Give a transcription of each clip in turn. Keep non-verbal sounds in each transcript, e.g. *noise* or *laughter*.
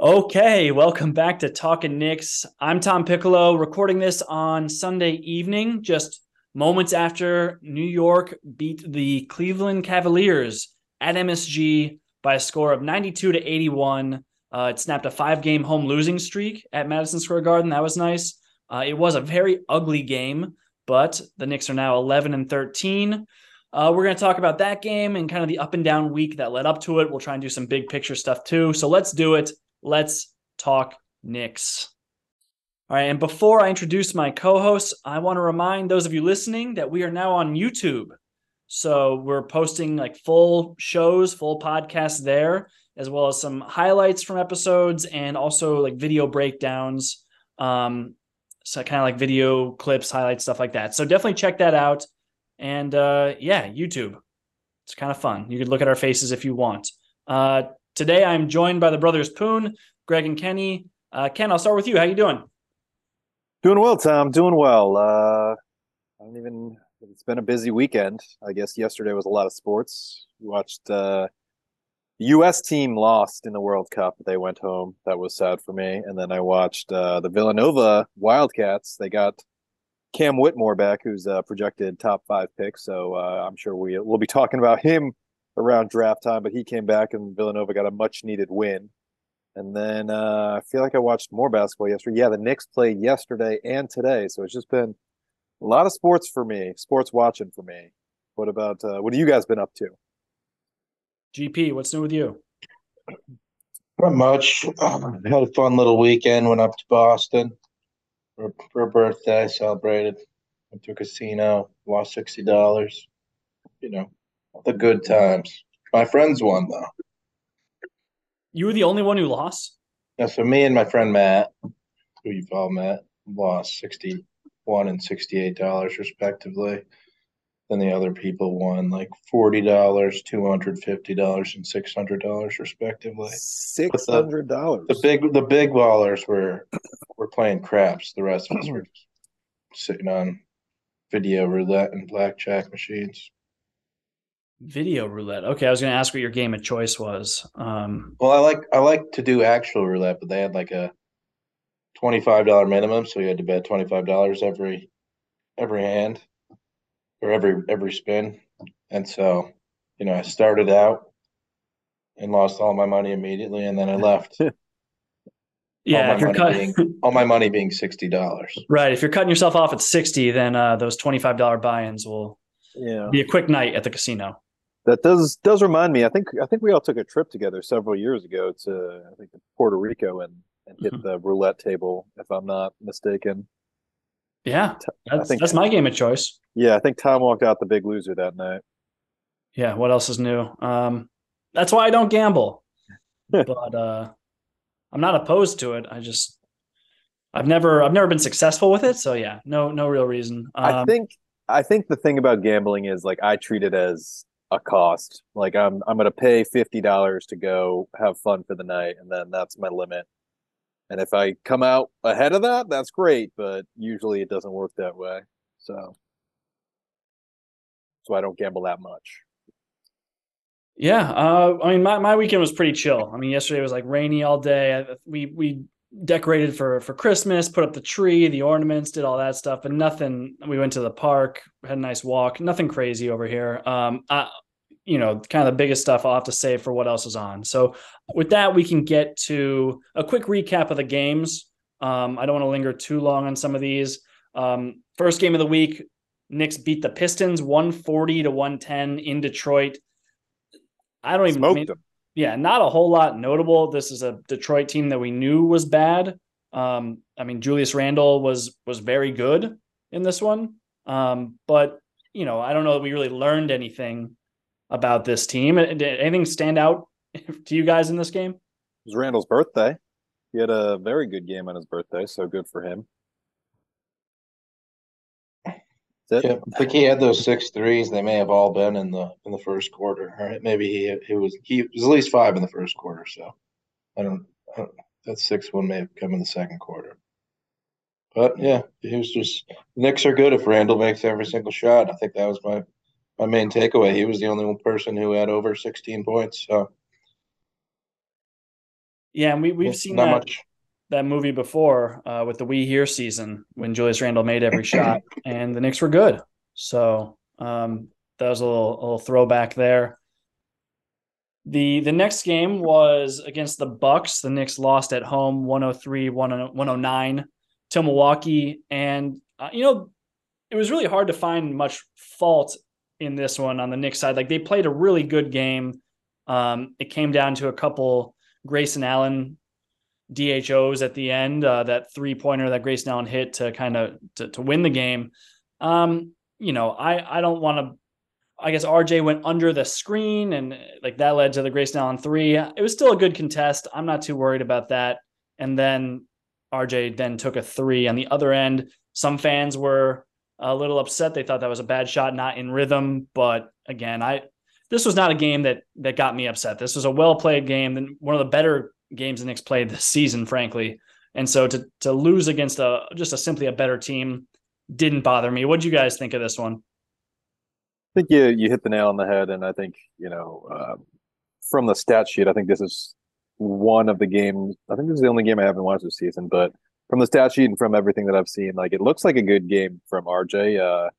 Okay, welcome back to Talking Knicks. I'm Tom Piccolo, recording this on Sunday evening, just moments after New York beat the Cleveland Cavaliers at MSG by a score of 92 to 81. Uh, it snapped a five game home losing streak at Madison Square Garden. That was nice. Uh, it was a very ugly game, but the Knicks are now 11 and 13. Uh, we're going to talk about that game and kind of the up and down week that led up to it. We'll try and do some big picture stuff too. So let's do it. Let's talk Knicks. All right. And before I introduce my co hosts, I want to remind those of you listening that we are now on YouTube. So we're posting like full shows, full podcasts there, as well as some highlights from episodes and also like video breakdowns. Um, so kind of like video clips, highlights, stuff like that. So definitely check that out. And uh, yeah, YouTube. It's kind of fun. You could look at our faces if you want. Uh, Today, I'm joined by the brothers Poon, Greg and Kenny. Uh, Ken, I'll start with you. How you doing? Doing well, Tom. Doing well. Uh, I don't even. It's been a busy weekend. I guess yesterday was a lot of sports. We watched uh, the U.S. team lost in the World Cup. They went home. That was sad for me. And then I watched uh, the Villanova Wildcats. They got Cam Whitmore back, who's a projected top five pick. So uh, I'm sure we we'll be talking about him around draft time, but he came back and Villanova got a much needed win. And then uh, I feel like I watched more basketball yesterday. Yeah, the Knicks played yesterday and today, so it's just been a lot of sports for me, sports watching for me. What about uh, what have you guys been up to? GP, what's new with you? Not much. Um, had a fun little weekend. Went up to Boston for, for a birthday. Celebrated. Went to a casino. Lost sixty dollars. You know, the good times. My friends won though. You were the only one who lost. Yeah, so me and my friend Matt, who you've all met, lost sixty one and sixty eight dollars respectively. Then the other people won like forty dollars, two hundred fifty dollars, and six hundred dollars respectively. Six hundred dollars. The, the big the big ballers were were playing craps. The rest of us were sitting on video roulette and blackjack machines. Video roulette. Okay, I was going to ask what your game of choice was. Um, well, I like I like to do actual roulette, but they had like a twenty five dollar minimum, so you had to bet twenty five dollars every every hand or every every spin. And so, you know, I started out and lost all my money immediately, and then I left. *laughs* yeah, if you're cutting all my money being sixty dollars. Right. If you're cutting yourself off at sixty, then uh, those twenty five dollar buy ins will yeah. be a quick night at the casino. That does does remind me. I think I think we all took a trip together several years ago to I think Puerto Rico and and hit mm-hmm. the roulette table, if I'm not mistaken. Yeah, that's, think, that's my game of choice. Yeah, I think Tom walked out the big loser that night. Yeah, what else is new? Um, that's why I don't gamble, *laughs* but uh, I'm not opposed to it. I just I've never I've never been successful with it, so yeah, no no real reason. Um, I think I think the thing about gambling is like I treat it as a cost. Like I'm I'm gonna pay fifty dollars to go have fun for the night, and then that's my limit. And if I come out ahead of that, that's great. But usually it doesn't work that way. So so I don't gamble that much. Yeah, uh, I mean, my, my weekend was pretty chill. I mean, yesterday was like rainy all day. We we decorated for for Christmas, put up the tree, the ornaments, did all that stuff, but nothing. We went to the park, had a nice walk. Nothing crazy over here. Um, I, you know, kind of the biggest stuff I'll have to save for what else is on. So with that, we can get to a quick recap of the games. Um, I don't want to linger too long on some of these. Um, first game of the week, Knicks beat the Pistons 140 to 110 in Detroit. I don't even. Mean, yeah, not a whole lot notable. This is a Detroit team that we knew was bad. Um, I mean, Julius Randle was was very good in this one, um, but you know, I don't know that we really learned anything about this team. Did anything stand out *laughs* to you guys in this game? It was Randle's birthday. He had a very good game on his birthday, so good for him. Yeah, I think he had those six threes. They may have all been in the in the first quarter. Right? Maybe he he was he was at least five in the first quarter. So I don't, I don't that sixth one may have come in the second quarter. But yeah, he was just Knicks are good if Randall makes every single shot. I think that was my my main takeaway. He was the only one person who had over 16 points. So yeah, and we we've seen that much. that movie before uh, with the We Here season when Julius Randle made every shot *laughs* and the Knicks were good. So um, that was a little, a little throwback there. The the next game was against the Bucks. The Knicks lost at home 103 109 to Milwaukee and uh, you know it was really hard to find much fault in this one on the Knicks side. Like they played a really good game. Um, it came down to a couple Grayson Allen DHOs at the end, uh, that three pointer that Grayson Allen hit to kind of to, to win the game. Um, you know, I I don't want to. I guess RJ went under the screen and like that led to the Grayson Allen three. It was still a good contest. I'm not too worried about that. And then RJ then took a three on the other end. Some fans were a little upset. They thought that was a bad shot, not in rhythm. But again, I this was not a game that that got me upset. This was a well played game, and one of the better games the Knicks played this season, frankly. And so to to lose against a just a simply a better team didn't bother me. What do you guys think of this one? I think you you hit the nail on the head, and I think you know uh, from the stat sheet, I think this is one of the games. I think this is the only game I haven't watched this season, but from the stat sheet and from everything that I've seen, like it looks like a good game from RJ. Uh,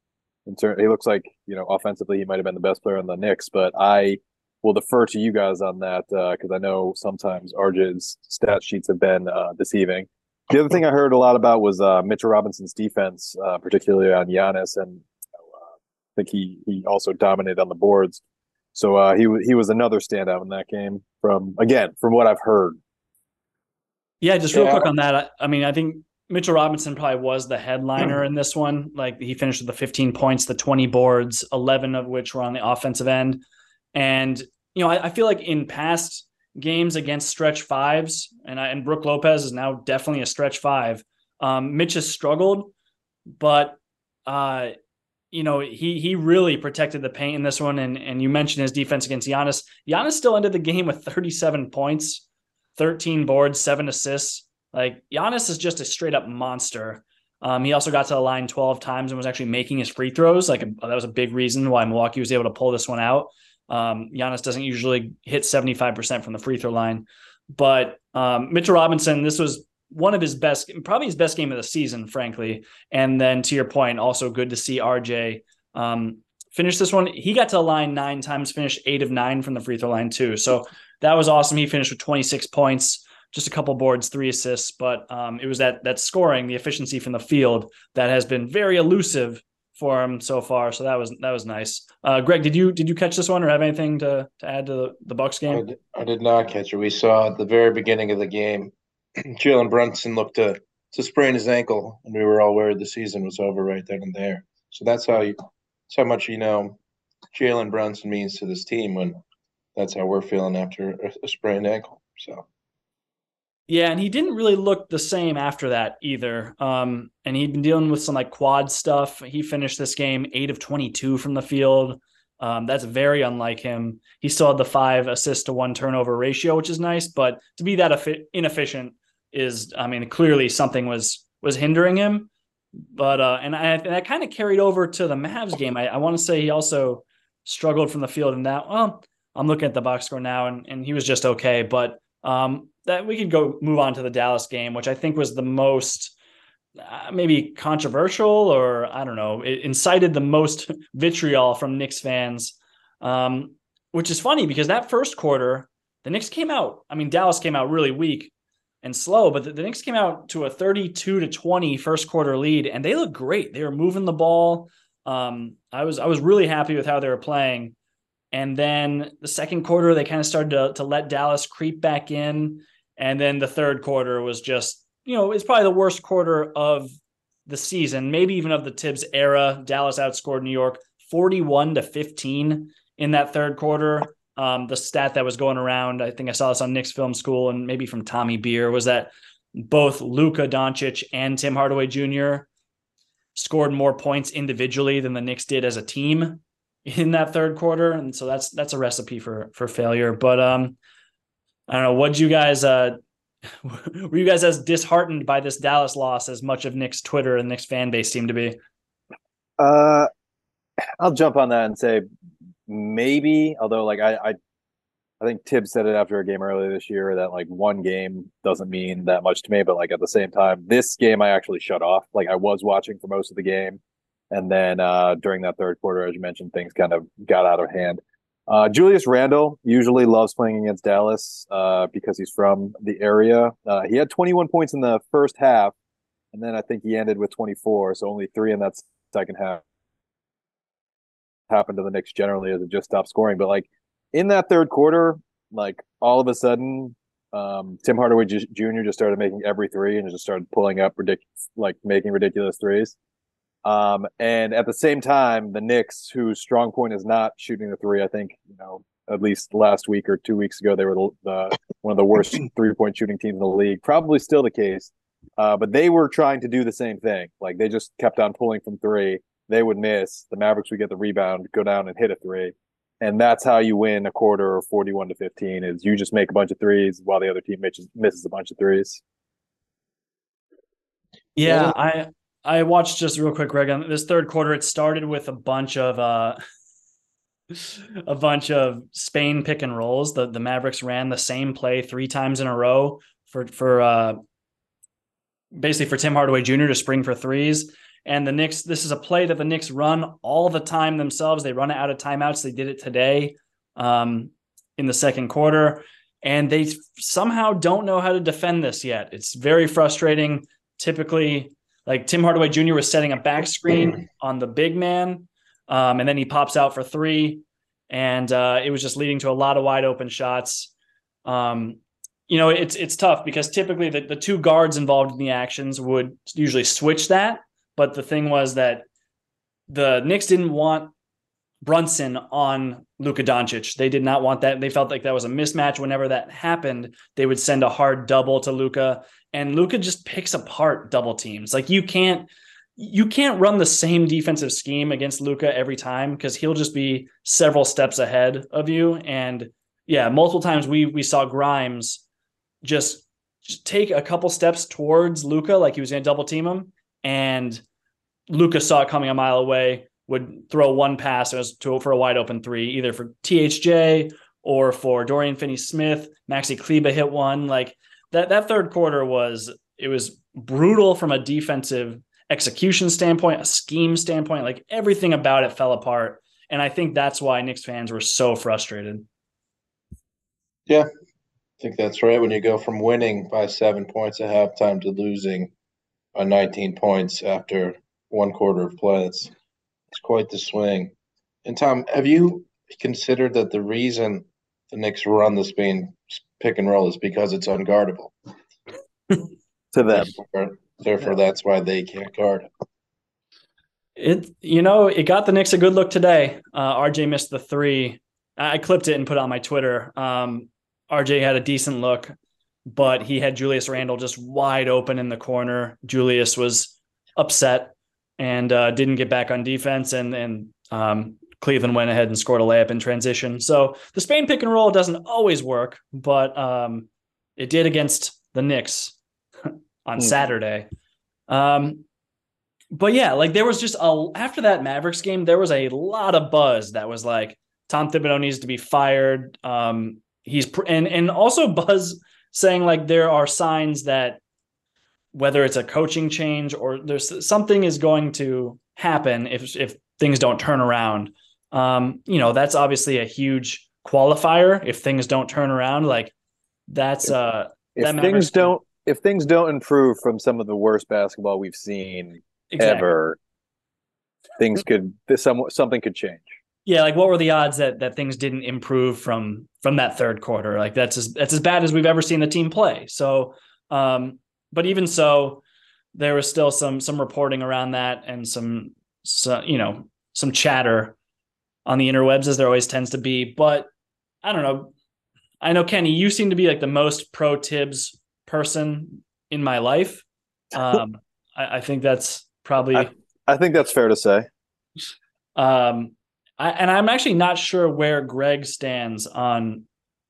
in turn, he looks like you know offensively he might have been the best player on the Knicks, but I will defer to you guys on that because uh, I know sometimes RJ's stat sheets have been uh, deceiving. The other thing I heard a lot about was uh, Mitchell Robinson's defense, uh, particularly on Giannis, and uh, I think he he also dominated on the boards. So uh, he he was another standout in that game. From again, from what I've heard. Yeah, just real yeah. quick on that. I, I mean, I think Mitchell Robinson probably was the headliner in this one. Like he finished with the 15 points, the 20 boards, 11 of which were on the offensive end. And, you know, I, I feel like in past games against stretch fives, and, I, and Brook Lopez is now definitely a stretch five. Um, Mitch has struggled, but, uh, you know, he he really protected the paint in this one. And and you mentioned his defense against Giannis. Giannis still ended the game with 37 points, 13 boards, seven assists. Like Giannis is just a straight up monster. Um, he also got to the line 12 times and was actually making his free throws. Like that was a big reason why Milwaukee was able to pull this one out. Um, Giannis doesn't usually hit 75% from the free throw line, but um, Mitchell Robinson, this was one of his best, probably his best game of the season, frankly. And then to your point, also good to see RJ um, finish this one. He got to the line nine times, finished eight of nine from the free throw line too. So that was awesome. He finished with 26 points just a couple boards, three assists, but um, it was that that scoring, the efficiency from the field that has been very elusive for him so far. So that was that was nice. Uh, Greg, did you did you catch this one or have anything to, to add to the, the Bucks game? I did, I did not catch it. We saw at the very beginning of the game, *clears throat* Jalen Brunson looked to to sprain his ankle, and we were all worried the season was over right then and there. So that's how you that's how much you know Jalen Brunson means to this team when that's how we're feeling after a, sprained ankle. So yeah, and he didn't really look the same after that either. Um, and he'd been dealing with some like quad stuff. He finished this game eight of 22 from the field. Um, that's very unlike him. He still had the five assist to one turnover ratio, which is nice, but to be that inefficient is, I mean, clearly something was was hindering him. But uh, and I and that kind of carried over to the Mavs game. I, I want to say he also struggled from the field in that. Well, I'm looking at the box score now, and and he was just okay. But um, that we could go move on to the Dallas game, which I think was the most uh, maybe controversial or I don't know, it incited the most *laughs* vitriol from Knicks fans. Um, which is funny because that first quarter, the Knicks came out. I mean, Dallas came out really weak and slow, but the, the Knicks came out to a 32 to 20 first quarter lead, and they looked great. They were moving the ball. Um, I was I was really happy with how they were playing. And then the second quarter, they kind of started to, to let Dallas creep back in. And then the third quarter was just, you know, it's probably the worst quarter of the season, maybe even of the Tibbs era. Dallas outscored New York 41 to 15 in that third quarter. um, the stat that was going around, I think I saw this on Knicks Film School and maybe from Tommy Beer, was that both Luka Doncic and Tim Hardaway Jr. scored more points individually than the Knicks did as a team in that third quarter, and so that's that's a recipe for for failure. But um, I don't know. What you guys uh, *laughs* were you guys as disheartened by this Dallas loss as much of Knicks Twitter and Knicks fan base seemed to be? Uh, I'll jump on that and say maybe, although like I, I I think Tibbs said it after a game earlier this year that like one game doesn't mean that much to me, but like at the same time, this game I actually shut off. Like I was watching for most of the game, and then uh, during that third quarter, as you mentioned, things kind of got out of hand. Uh, Julius Randle usually loves playing against Dallas uh, because he's from the area. Uh, he had 21 points in the first half, and then I think he ended with 24, so only three in that second half happened to the Knicks generally as it just stopped scoring. But like in that third quarter, like all of a sudden, um, Tim Hardaway Jr. just started making every three and just started pulling up ridiculous, like making ridiculous threes. Um, and at the same time, the Knicks, whose strong point is not shooting the three, I think you know at least last week or two weeks ago they were the, the one of the worst *clears throat* three point shooting teams in the league. Probably still the case, uh, but they were trying to do the same thing. Like they just kept on pulling from three they would miss. The Mavericks would get the rebound, go down and hit a three. And that's how you win a quarter or 41 to 15 is you just make a bunch of threes while the other team misses, misses a bunch of threes. Yeah, I I watched just real quick, Greg, on this third quarter. It started with a bunch of uh *laughs* a bunch of Spain pick and rolls. The the Mavericks ran the same play three times in a row for for uh basically for Tim Hardaway Jr. to spring for threes. And the Knicks, this is a play that the Knicks run all the time themselves. They run it out of timeouts. They did it today um, in the second quarter. And they somehow don't know how to defend this yet. It's very frustrating. Typically, like Tim Hardaway Jr. was setting a back screen on the big man, um, and then he pops out for three. And uh, it was just leading to a lot of wide open shots. Um, you know, it's it's tough because typically the, the two guards involved in the actions would usually switch that but the thing was that the Knicks didn't want Brunson on Luka Doncic. They did not want that. They felt like that was a mismatch. Whenever that happened, they would send a hard double to Luka, and Luka just picks apart double teams. Like you can't you can't run the same defensive scheme against Luka every time because he'll just be several steps ahead of you. And yeah, multiple times we we saw Grimes just, just take a couple steps towards Luka, like he was going to double team him, and Lucas saw it coming a mile away, would throw one pass to, for a wide open three, either for THJ or for Dorian Finney Smith. Maxi Kleber hit one. Like that, that third quarter was, it was brutal from a defensive execution standpoint, a scheme standpoint. Like everything about it fell apart. And I think that's why Knicks fans were so frustrated. Yeah, I think that's right. When you go from winning by seven points at halftime to losing by 19 points after one quarter of play. It's it's quite the swing. And Tom, have you considered that the reason the Knicks run the Spain pick and roll is because it's unguardable *laughs* to them? Therefore, therefore yeah. that's why they can't guard it. It you know it got the Knicks a good look today. Uh, RJ missed the three. I clipped it and put it on my Twitter. Um, RJ had a decent look, but he had Julius Randle just wide open in the corner. Julius was upset and uh, didn't get back on defense, and and um, Cleveland went ahead and scored a layup in transition. So the Spain pick and roll doesn't always work, but um, it did against the Knicks *laughs* on mm. Saturday. Um, but yeah, like there was just a after that Mavericks game, there was a lot of buzz that was like Tom Thibodeau needs to be fired. Um, he's pr- and and also buzz saying like there are signs that whether it's a coaching change or there's something is going to happen if if things don't turn around. Um, you know, that's obviously a huge qualifier. If things don't turn around, like that's uh if that things don't if things don't improve from some of the worst basketball we've seen exactly. ever, things could some something could change. Yeah, like what were the odds that that things didn't improve from from that third quarter? Like that's as that's as bad as we've ever seen the team play. So um but even so, there was still some some reporting around that and some, some you know some chatter on the interwebs as there always tends to be. But I don't know. I know Kenny, you seem to be like the most pro Thibs person in my life. Um, *laughs* I, I, think that's probably. I, I, think that's fair to say. Um, I, and I'm actually not sure where Greg stands on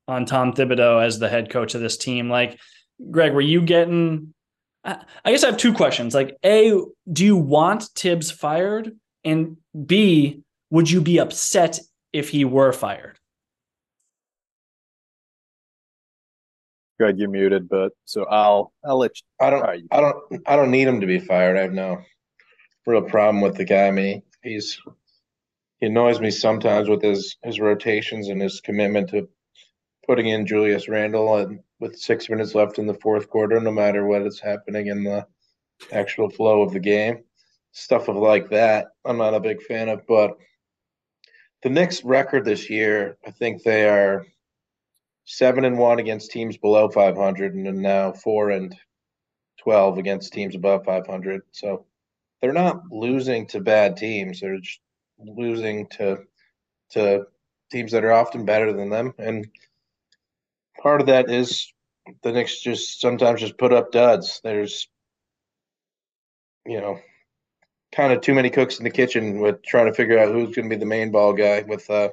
on Tom Thibodeau as the head coach of this team. Like, Greg, were you getting? I guess I have two questions. Like, a, do you want Tibbs fired? And B, would you be upset if he were fired? Greg, you're muted, but so I'll I'll let you. I don't right, I don't I don't need him to be fired. I have no real problem with the guy. I mean, he's he annoys me sometimes with his his rotations and his commitment to putting in Julius Randle and with six minutes left in the fourth quarter, no matter what is happening in the actual flow of the game. Stuff of like that, I'm not a big fan of. But the Knicks' record this year, I think they are seven and one against teams below 500, and now four and 12 against teams above 500. So they're not losing to bad teams. They're just losing to to teams that are often better than them. And part of that is the Knicks just sometimes just put up duds. There's you know kind of too many cooks in the kitchen with trying to figure out who's going to be the main ball guy with uh,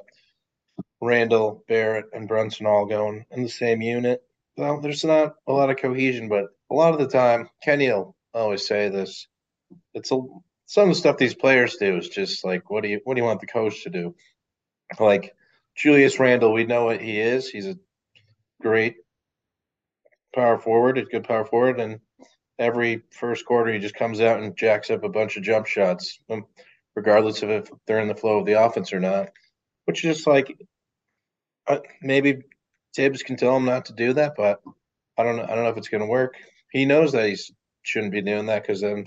Randle, Barrett, and Brunson all going in the same unit. Well, there's not a lot of cohesion, but a lot of the time, Kenny will always say this. It's a some of the stuff these players do is just like, what do you what do you want the coach to do? Like Julius Randle, we know what he is. He's a great power forward, a good power forward, and every first quarter he just comes out and jacks up a bunch of jump shots, um, regardless of if they're in the flow of the offense or not. Which is just like uh, maybe Tibbs can tell him not to do that, but I don't know. I don't know if it's going to work. He knows that he shouldn't be doing that because then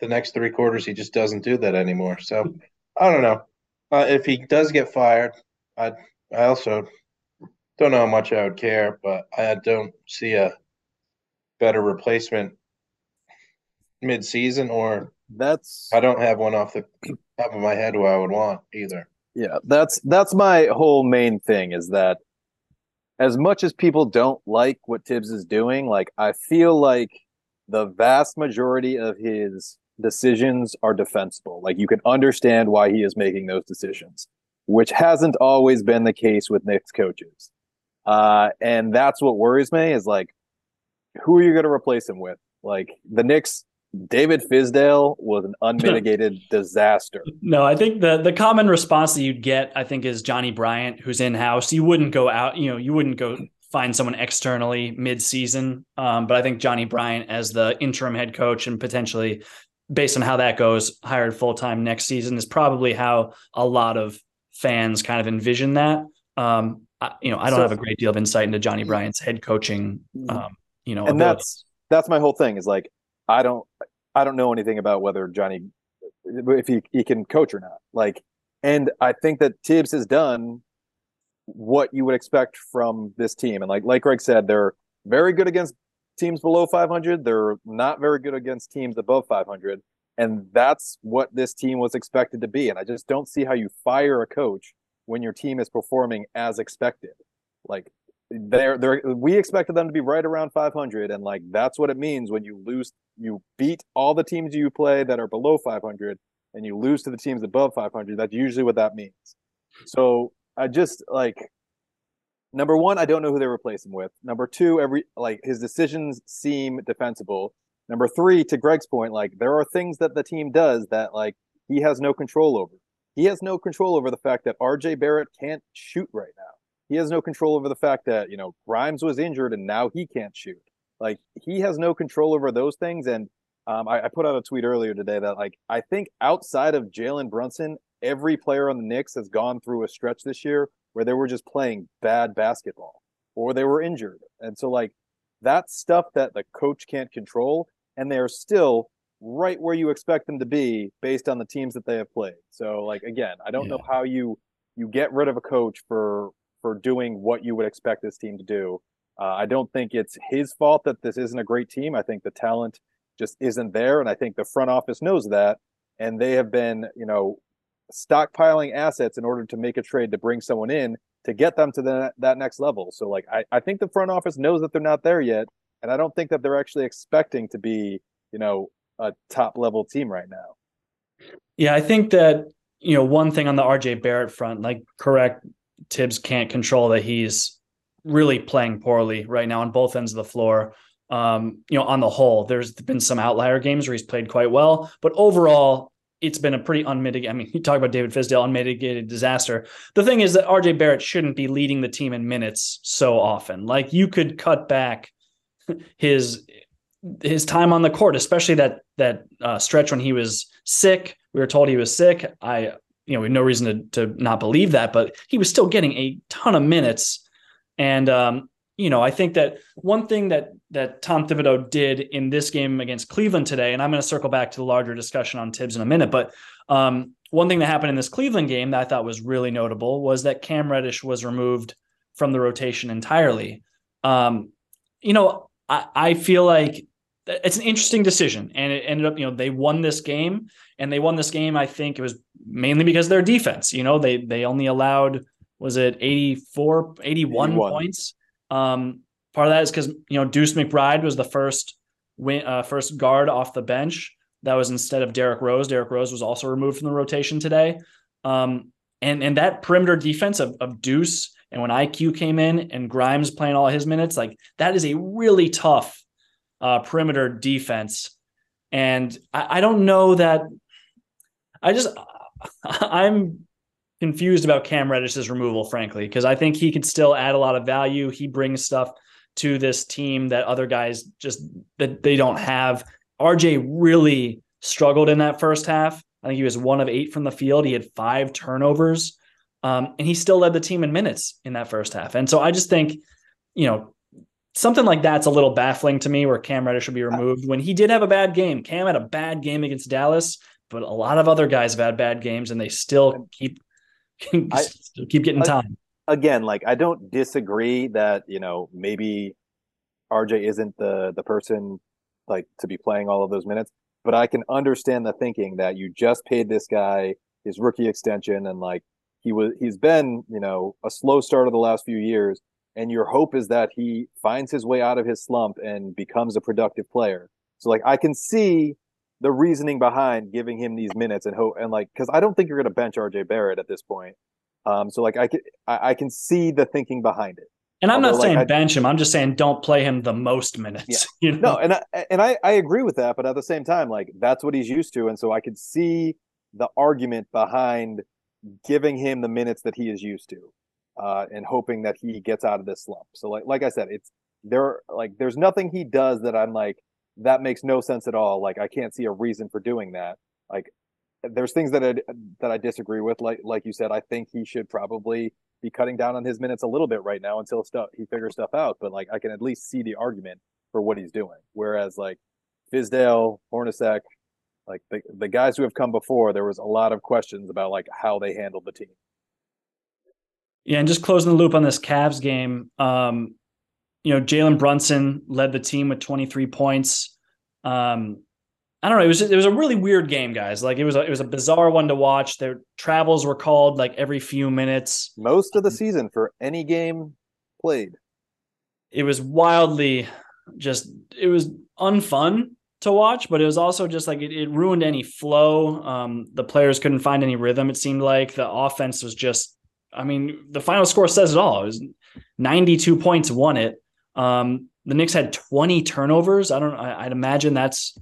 the next three quarters he just doesn't do that anymore. So I don't know. Uh, if he does get fired, I I also don't know how much I would care, but I don't see a better replacement mid-season or that's I don't have one off the top of my head who I would want either. Yeah, that's that's my whole main thing is that as much as people don't like what Tibbs is doing, like I feel like the vast majority of his decisions are defensible. Like you can understand why he is making those decisions, which hasn't always been the case with Knicks coaches. Uh, and that's what worries me is like, who are you going to replace him with? Like the Knicks David Fizdale was an *laughs* unmitigated disaster. No, I think the the common response that you'd get, I think, is Johnny Bryant, who's in house. You wouldn't go out, you know, you wouldn't go find someone externally mid season. Um, but I think Johnny Bryant as the interim head coach and potentially based on how that goes, hired full time next season is probably how a lot of fans kind of envision that. Um, I, you know, I don't so, have a great deal of insight into Johnny Bryant's head coaching. Mm-hmm. Um, you know, and abilities. that's that's my whole thing is like I don't I don't know anything about whether Johnny if he, he can coach or not. Like and I think that Tibbs has done what you would expect from this team. And like like Greg said, they're very good against teams below 500. They're not very good against teams above 500. And that's what this team was expected to be. And I just don't see how you fire a coach when your team is performing as expected. Like they're they're we expected them to be right around 500 and like that's what it means when you lose you beat all the teams you play that are below 500 and you lose to the teams above 500 that's usually what that means. So i just like number one i don't know who they replace him with. Number two every like his decisions seem defensible. Number three to greg's point like there are things that the team does that like he has no control over he has no control over the fact that rj barrett can't shoot right now he has no control over the fact that, you know, Grimes was injured and now he can't shoot. Like he has no control over those things. And um, I, I, put out a tweet earlier today that like I think outside of Jalen Brunson, every player on the Knicks has gone through a stretch this year where they were just playing bad basketball or they were injured. And so like that's stuff that the coach can't control, and they are still right where you expect them to be based on the teams that they have played. So like again, I don't yeah. know how you you get rid of a coach for for doing what you would expect this team to do. Uh, I don't think it's his fault that this isn't a great team. I think the talent just isn't there, and I think the front office knows that, and they have been, you know, stockpiling assets in order to make a trade to bring someone in to get them to the, that next level. So like I, I think the front office knows that they're not there yet, and I don't think that they're actually expecting to be, you know, a top level team right now. Yeah, I think that you know one thing on the RJ Barrett front, like correct, Tibbs can't control that he's really playing poorly right now on both ends of the floor. Um, you know, on the whole, there's been some outlier games where he's played quite well, but overall, it's been a pretty unmitigated. I mean, you talk about David Fizdale, unmitigated disaster. The thing is that RJ Barrett shouldn't be leading the team in minutes so often. Like you could cut back *laughs* his his time on the court, especially that that uh, stretch when he was sick. We were told he was sick. I, you know, we have no reason to to not believe that, but he was still getting a ton of minutes. And um, you know, I think that one thing that that Tom Thibodeau did in this game against Cleveland today, and I'm going to circle back to the larger discussion on Tibbs in a minute, but um, one thing that happened in this Cleveland game that I thought was really notable was that Cam Reddish was removed from the rotation entirely. Um, you know, I, I feel like it's an interesting decision, and it ended up, you know, they won this game, and they won this game. I think it was mainly because their defense. You know, they they only allowed was it 84, 81, 81. points um, part of that is because you know Deuce McBride was the first win, uh, first guard off the bench. That was instead of Derrick Rose. Derrick Rose was also removed from the rotation today. Um, and and that perimeter defense of, of Deuce and when IQ came in and Grimes playing all his minutes, like that is a really tough uh, perimeter defense. And I, I don't know that. I just *laughs* I'm confused about Cam Reddish's removal, frankly, because I think he could still add a lot of value. He brings stuff to this team that other guys just that they don't have. RJ really struggled in that first half. I think he was one of eight from the field. He had five turnovers, um, and he still led the team in minutes in that first half. And so I just think, you know, something like that's a little baffling to me, where Cam Reddish should be uh, removed when he did have a bad game. Cam had a bad game against Dallas, but a lot of other guys have had bad games, and they still *laughs* keep I, keep getting time. Again, like I don't disagree that you know maybe RJ isn't the the person like to be playing all of those minutes, but I can understand the thinking that you just paid this guy his rookie extension and like he was he's been you know a slow start of the last few years and your hope is that he finds his way out of his slump and becomes a productive player so like i can see the reasoning behind giving him these minutes and hope and like because I don't think you're going to bench RJ Barrett at this point. Um, so like I can I, I, can see the thinking behind it. And I'm Although, not saying like, bench him. I'm just saying don't play him the most minutes. Yeah. *laughs* You know? No, and I, and I I agree with that, but at the same time, like that's what he's used to, and so I could see the argument behind giving him the minutes that he is used to, uh, and hoping that he gets out of this slump. So like like I said, it's there like there's nothing he does that I'm like that makes no sense at all. Like I can't see a reason for doing that. Like there's things that I that I disagree with. Like like you said, I think he should probably be cutting down on his minutes a little bit right now until stuff he figures stuff out. But like I can at least see the argument for what he's doing. Whereas like Fizdale, Hornacek, like the, the guys who have come before, there was a lot of questions about like how they handled the team. Yeah, and just closing the loop on this Cavs game, um, you know, Jalen Brunson led the team with 23 points. Um, I don't know. It was it was a really weird game, guys. Like it was a, it was a bizarre one to watch. Their travels were called like every few minutes. Most of the season for any game played. It was wildly just it was unfun to watch, but it was also just like it, it ruined any flow. Um, the players couldn't find any rhythm. It seemed like the offense was just. I mean, the final score says it all. It was 92 points won it. Um, the Knicks had 20 turnovers. I don't. I, would imagine that's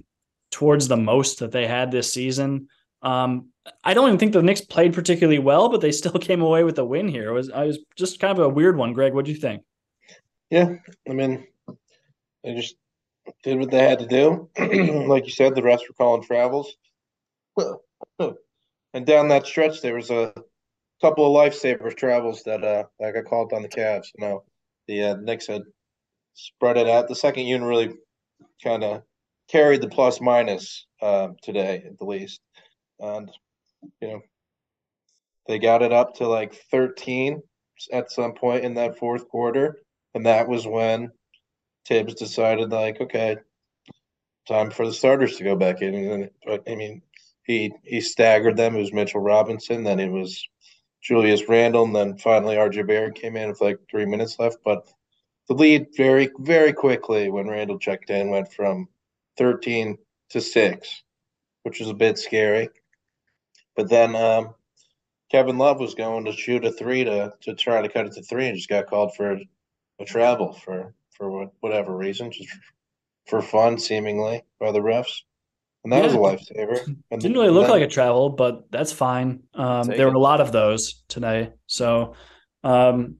towards the most that they had this season. Um, I don't even think the Knicks played particularly well, but they still *laughs* came away with a win here. It was I was just kind of a weird one. Greg, what do you think? Yeah, I mean, they just did what they had to do. *clears throat* like you said, the rest were calling travels. and down that stretch, there was a couple of lifesavers travels that uh that got called on the Cavs. You know, the uh, Knicks had spread it out. The second unit really kind of carried the plus minus uh, today at the least, and you know they got it up to like 13 at some point in that fourth quarter, and that was when Tibbs decided like, okay, time for the starters to go back in. And I mean, he he staggered them. It was Mitchell Robinson, then it was Julius Randle, and then finally RJ Barrett came in with like three minutes left. But the lead very, very quickly when Randle checked in went from 13 to six, which was a bit scary. But then um, Kevin Love was going to shoot a three to to try to cut it to three, and just got called for a travel for for whatever reason, just for fun, seemingly by the refs. And that yeah. was a lifesaver. And Didn't really look then, like a travel, but that's fine. Um, there were a lot of those today. So, um,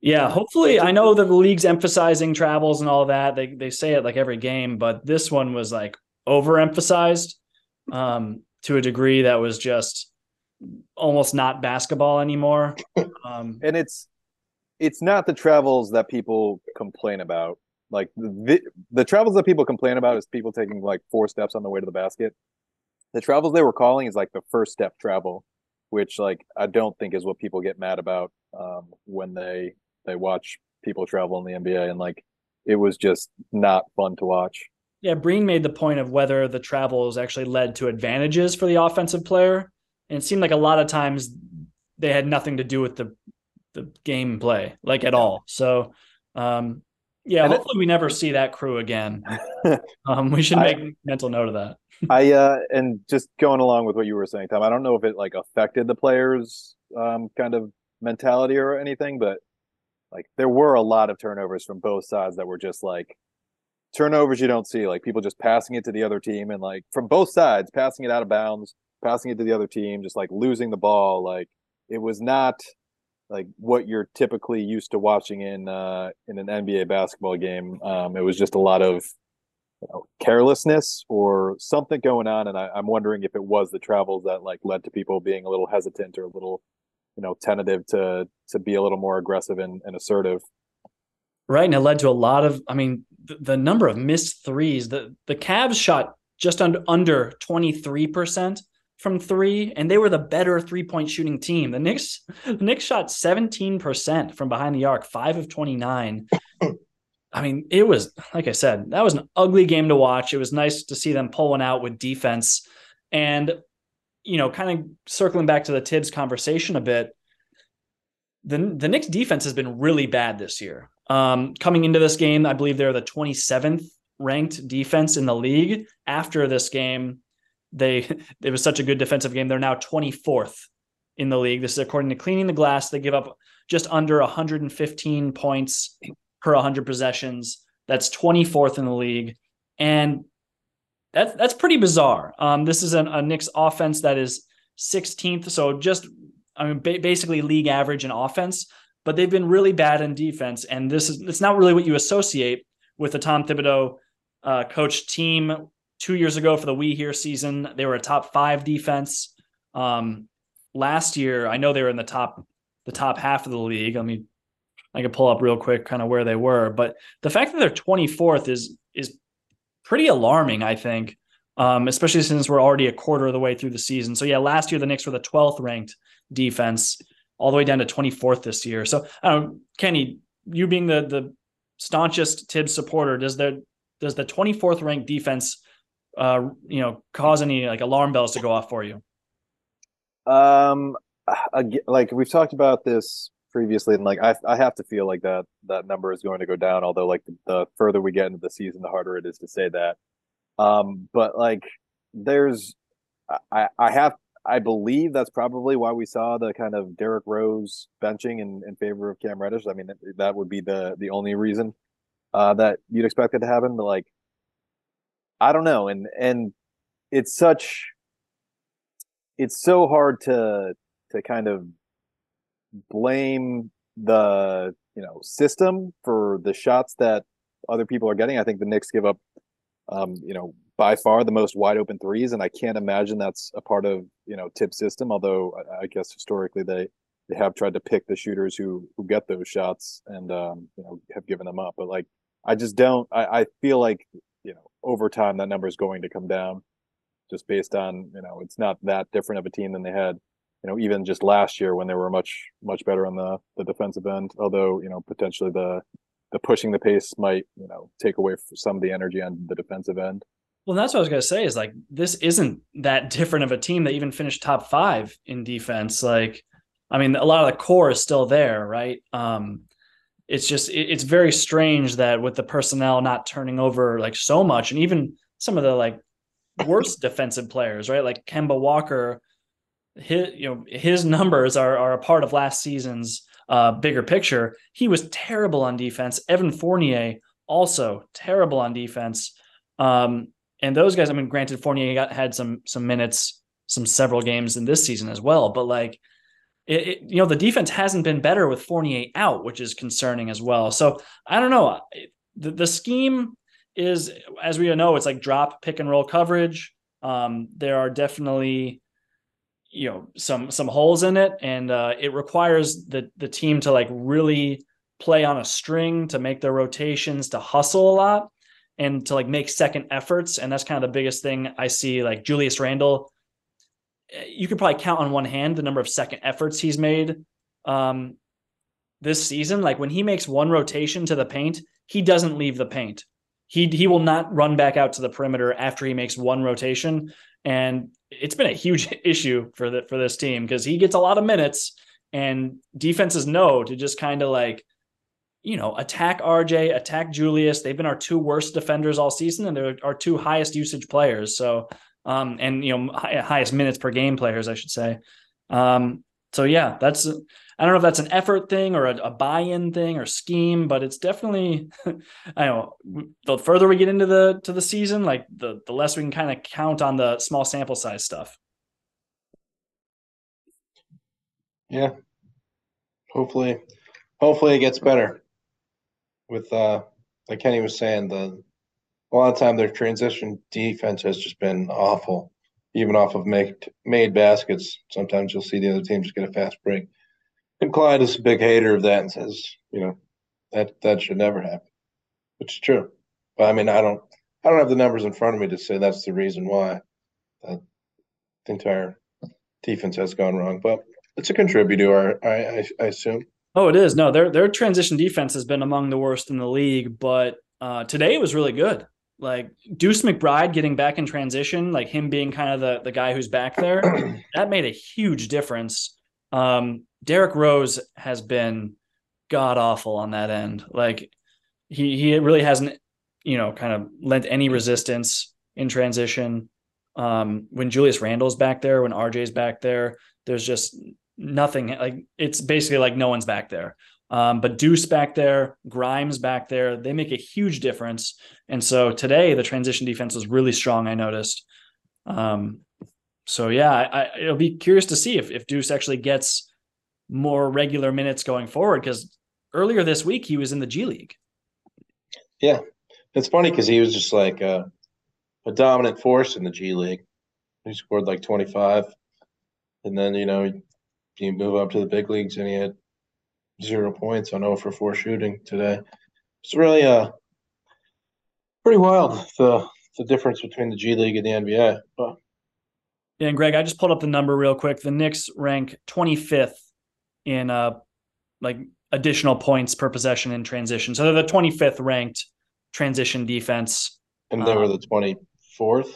yeah, hopefully, I know that the league's emphasizing travels and all that. They they say it like every game, but this one was like overemphasized um, to a degree that was just almost not basketball anymore. *laughs* Um, and it's it's not the travels that people complain about. Like the the travels that people complain about is people taking like four steps on the way to the basket. The travels they were calling is like the first step travel, which like I don't think is what people get mad about um, when they they watch people travel in the NBA and like it was just not fun to watch. Yeah, Breen made the point of whether the travels actually led to advantages for the offensive player. And it seemed like a lot of times they had nothing to do with the the game play, like at all. So um yeah, and hopefully it, we never see that crew again. *laughs* um we should make I, mental note of that. I uh and just going along with what you were saying, Tom, I don't know if it like affected the players um kind of mentality or anything, but like there were a lot of turnovers from both sides that were just like turnovers you don't see, like people just passing it to the other team and like from both sides, passing it out of bounds, passing it to the other team, just like losing the ball. Like it was not like what you're typically used to watching in uh in an NBA basketball game. Um it was just a lot of you know, carelessness or something going on and I, i'm wondering if it was the travels that like led to people being a little hesitant or a little you know tentative to to be a little more aggressive and, and assertive. Right and it led to a lot of i mean the, the number of missed threes. The the Cavs shot just under under 23% from three and they were the better three-point shooting team the Knicks the Knicks shot 17% from behind the arc 5 of 29 *laughs* I mean, it was like I said, that was an ugly game to watch. It was nice to see them pull one out with defense. And you know, kind of circling back to the Tibbs conversation a bit, the the Knicks defense has been really bad this year. Um, coming into this game, I believe they're the 27th ranked defense in the league. After this game, they *laughs* it was such a good defensive game. They're now 24th in the league. This is according to Cleaning the Glass. They give up just under 115 points per 100 possessions. That's 24th in the league, and that's that's pretty bizarre. Um, this is an, a Knicks offense that is 16th, so just I mean ba- basically league average in offense, but they've been really bad in defense, and this is it's not really what you associate with the Tom Thibodeau uh, coach team. Two years ago for the We Here season, they were a top five defense. Um, last year, I know they were in the top the top half of the league. I mean, I can pull up real quick kind of where they were, but the fact that they're 24th is is pretty alarming, I think, um, especially since we're already a quarter of the way through the season. So yeah, last year the Knicks were the 12th ranked defense, all the way down to 24th this year. So um, Kenny, you being the the staunchest Thibs supporter, does the does the 24th ranked defense, uh, you know, cause any like alarm bells to go off for you? Um, like we've talked about this previously, and like I I have to feel like that that number is going to go down. Although like the, the further we get into the season, the harder it is to say that. Um, but like there's I I have I believe that's probably why we saw the kind of Derrick Rose benching in, in favor of Cam Reddish. I mean, that would be the the only reason uh, that you'd expect it to happen. But like, I don't know, and and it's such it's so hard to to kind of blame the you know system for the shots that other people are getting. I think the Knicks give up, um, you know, by far the most wide open threes, and I can't imagine that's a part of you know Tibbs system. Although I, guess historically they they have tried to pick the shooters who who get those shots and um, you know have given them up. But like I just don't. I, I feel like you know over time that number is going to come down, just based on you know it's not that different of a team than they had you know, even just last year when they were much much better on the the defensive end. Although you know potentially the the pushing the pace might you know take away some of the energy on the defensive end. Well, that's what I was going to say is like this isn't that different of a team that even finished top five in defense. Like I mean, a lot of the core is still there, right? Um, it's just it, it's very strange that with the personnel not turning over like so much, and even some of the like worst *laughs* defensive players, right? Like Kemba Walker, his you know his numbers are are a part of last season's uh, bigger picture. He was terrible on defense. Evan Fournier also terrible on defense. Um, and those guys, I mean, granted, Fournier got had some some minutes, some several games in this season as well, but like it, it, you know, the defense hasn't been better with Fournier out, which is concerning as well. So I don't know. The, the scheme is, as we know, it's like drop, pick and roll coverage. Um, there are definitely, you know, some some holes in it, and uh, it requires the the team to like really play on a string to make their rotations, to hustle a lot, and to like make second efforts. And that's kind of the biggest thing I see. Like Julius Randle you could probably count on one hand the number of second efforts he's made um, this season. Like when he makes one rotation to the paint, he doesn't leave the paint. He he will not run back out to the perimeter after he makes one rotation, and it's been a huge *laughs* issue for the for this team because he gets a lot of minutes, and defenses know to just kind of like you know, attack RJ, attack Julius. They've been our two worst defenders all season, and they're our two highest usage players. So um, and you know highest minutes per game players, I should say. Um, so yeah, that's I don't know if that's an effort thing or a, a buy-in thing or scheme, but it's definitely *laughs* I don't know the further we get into the to the season, like the the less we can kind of count on the small sample size stuff. Yeah. Hopefully hopefully it gets better. With uh like Kenny was saying, the a lot of time their transition defense has just been awful, even off of made made baskets. Sometimes you'll see the other team just get a fast break. And Clyde is a big hater of that and says, you know, that that should never happen, which is true. But I mean, I don't I don't have the numbers in front of me to say that's the reason why the entire defense has gone wrong. But it's a contributor, I, I, I assume. Oh, it is. No, their their transition defense has been among the worst in the league, but uh, today it was really good like Deuce McBride getting back in transition, like him being kind of the the guy who's back there, *clears throat* that made a huge difference. Um, Derrick Rose has been god awful on that end. Like he he really hasn't, you know, kind of lent any resistance in transition. Um, when Julius Randle's back there, when RJ's back there, there's just nothing. Like it's basically like no one's back there. Um, but Deuce back there, Grimes back there, they make a huge difference. And so today the transition defense was really strong. I noticed. Um, so yeah, I, it'll be curious to see if if Deuce actually gets more regular minutes going forward because earlier this week he was in the G League. Yeah, it's funny because he was just like a, a dominant force in the G League. He scored like twenty five, and then you know you move up to the big leagues and he had zero points on 0 for 4 shooting today. It's really uh pretty wild the the difference between the G League and the NBA. But yeah, and Greg, I just pulled up the number real quick. The Knicks rank 25th in uh like additional points per possession in transition. So they're the 25th ranked transition defense. And they um, were the 24th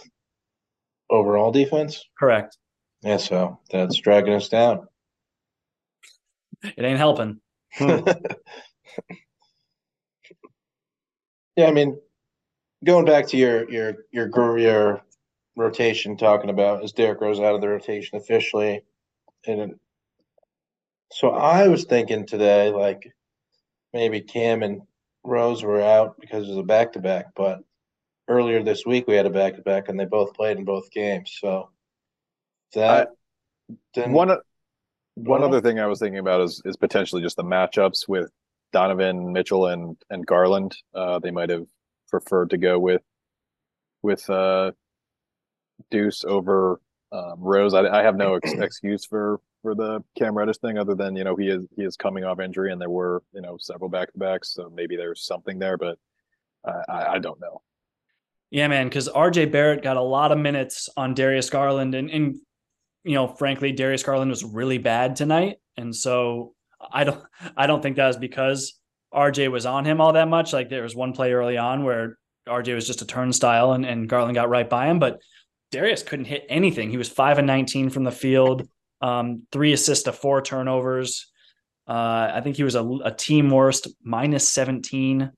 overall defense? Correct. Yeah, so that's dragging us down. It ain't helping. Hmm. *laughs* yeah, I mean, going back to your your your your rotation, talking about is Derrick Rose out of the rotation officially, and so I was thinking today, like maybe Cam and Rose were out because it was a back to back, but earlier this week we had a back to back and they both played in both games. So that I, one one other thing I was thinking about is is potentially just the matchups with Donovan Mitchell and and Garland. Uh, they might have preferred to go with with uh, Deuce over um, Rose. I, I, have no ex- *clears throat* excuse for for the Cam Reddish thing, other than you know he is he is coming off injury, and there were you know several back to backs, so maybe there's something there, but uh, I, I don't know. Yeah, man, because RJ Barrett got a lot of minutes on Darius Garland, and, and you know, frankly, Darius Garland was really bad tonight, and so I don't I don't think that was because RJ was on him all that much. Like there was one play early on where RJ was just a turnstile and, and Garland got right by him, but Darius couldn't hit anything. He was five and nineteen from the field. um, three assists to four turnovers. Uh, I think he was a, a team worst minus 17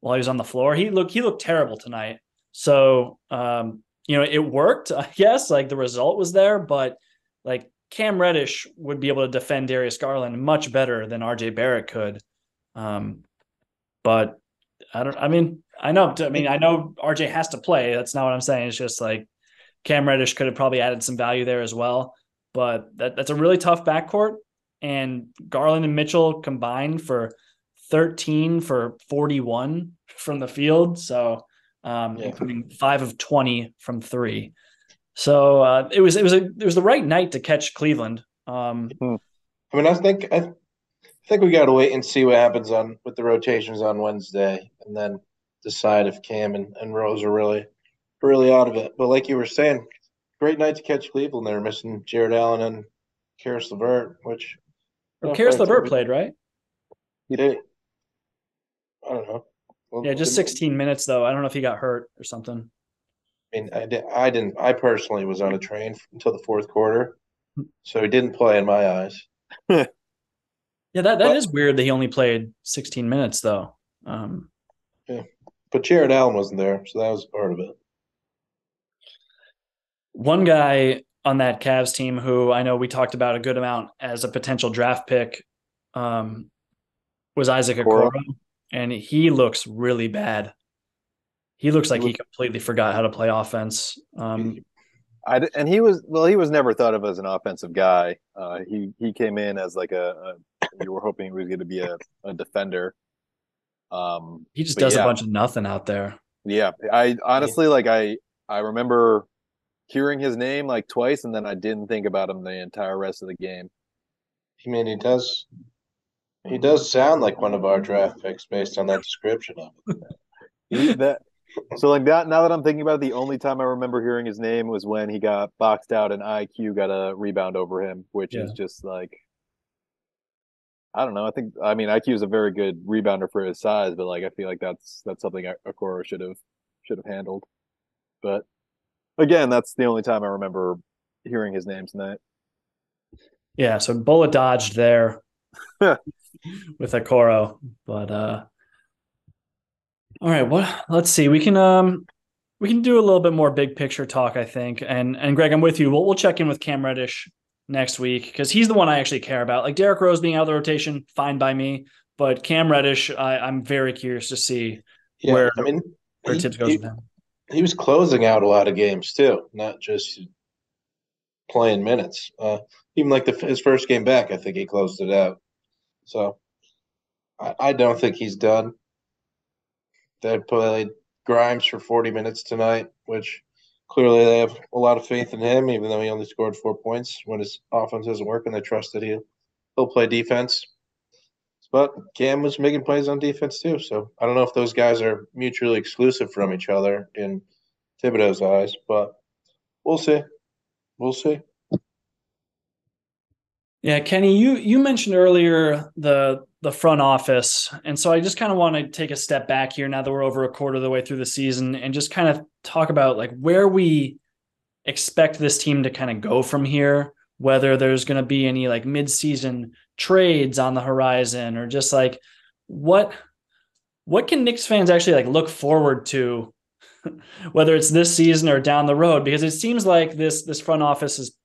while he was on the floor. He looked he looked terrible tonight. So um, you know, it worked, I *laughs* guess. Like the result was there, but like Cam Reddish would be able to defend Darius Garland much better than RJ Barrett could. Um, but I don't I mean, I know I mean I know RJ has to play. That's not what I'm saying. It's just like Cam Reddish could have probably added some value there as well. But that, that's a really tough backcourt. And Garland and Mitchell combined for 13 for 41 from the field. So um, yeah. including five of 20 from three. So uh, it was it was a it was the right night to catch Cleveland. Um, hmm. I mean, I think I think we got to wait and see what happens on with the rotations on Wednesday, and then decide if Cam and, and Rose are really really out of it. But like you were saying, great night to catch Cleveland. They're missing Jarrett Allen and Caris LeVert, which well, Caris LeVert played right. He did. I don't know. Well, yeah, just 16 minutes though. I don't know if he got hurt or something. I mean, I, did, I didn't. I personally was on a train until the fourth quarter, so he didn't play in my eyes. *laughs* yeah, that that but, is weird that he only played 16 minutes though. Um, yeah, but Jarrett Allen wasn't there, so that was part of it. One guy on that Cavs team who I know we talked about a good amount as a potential draft pick um, was Isaac Okoro and he looks really bad. He looks like he completely forgot how to play offense. Um, I, and he was well. He was never thought of as an offensive guy. Uh, he he came in as like a, a you were hoping he was going to be a, a defender. Um, he just does yeah. a bunch of nothing out there. Yeah, I honestly like I I remember hearing his name like twice, and then I didn't think about him the entire rest of the game. I mean, he does he does sound like one of our draft picks based on that description of it. that so like that now that I'm thinking about it, the only time I remember hearing his name was when he got boxed out and IQ got a rebound over him, which yeah. is just like I don't know. I think I mean IQ is a very good rebounder for his size, but like I feel like that's that's something Okoro should have should have handled. But again, that's the only time I remember hearing his name tonight. Yeah, so bullet dodged there. *laughs* with Okoro. But uh all right, what let's see. We can um we can do a little bit more big picture talk, I think. And and Greg, I'm with you. We'll we'll check in with Cam Reddish next week because he's the one I actually care about. Like Derrick Rose being out of the rotation, fine by me. But Cam Reddish, I, I'm very curious to see yeah, where I mean where he, Tibbs goes he, with him. He was closing out a lot of games too, not just playing minutes. Uh, even like the, his first game back, I think he closed it out. So I, I don't think he's done. They played Grimes for 40 minutes tonight, which clearly they have a lot of faith in him, even though he only scored four points when his offense doesn't work, and they trust that he'll he'll play defense. But Cam was making plays on defense too, so I don't know if those guys are mutually exclusive from each other in Thibodeau's eyes, but we'll see. We'll see. Yeah, Kenny, you you mentioned earlier the the front office, and so I just kind of want to take a step back here now that we're over a quarter of the way through the season, and just kind of talk about like where we expect this team to kind of go from here. Whether there's going to be any like mid-season trades on the horizon, or just like what what can Knicks fans actually like look forward to, *laughs* whether it's this season or down the road? Because it seems like this this front office is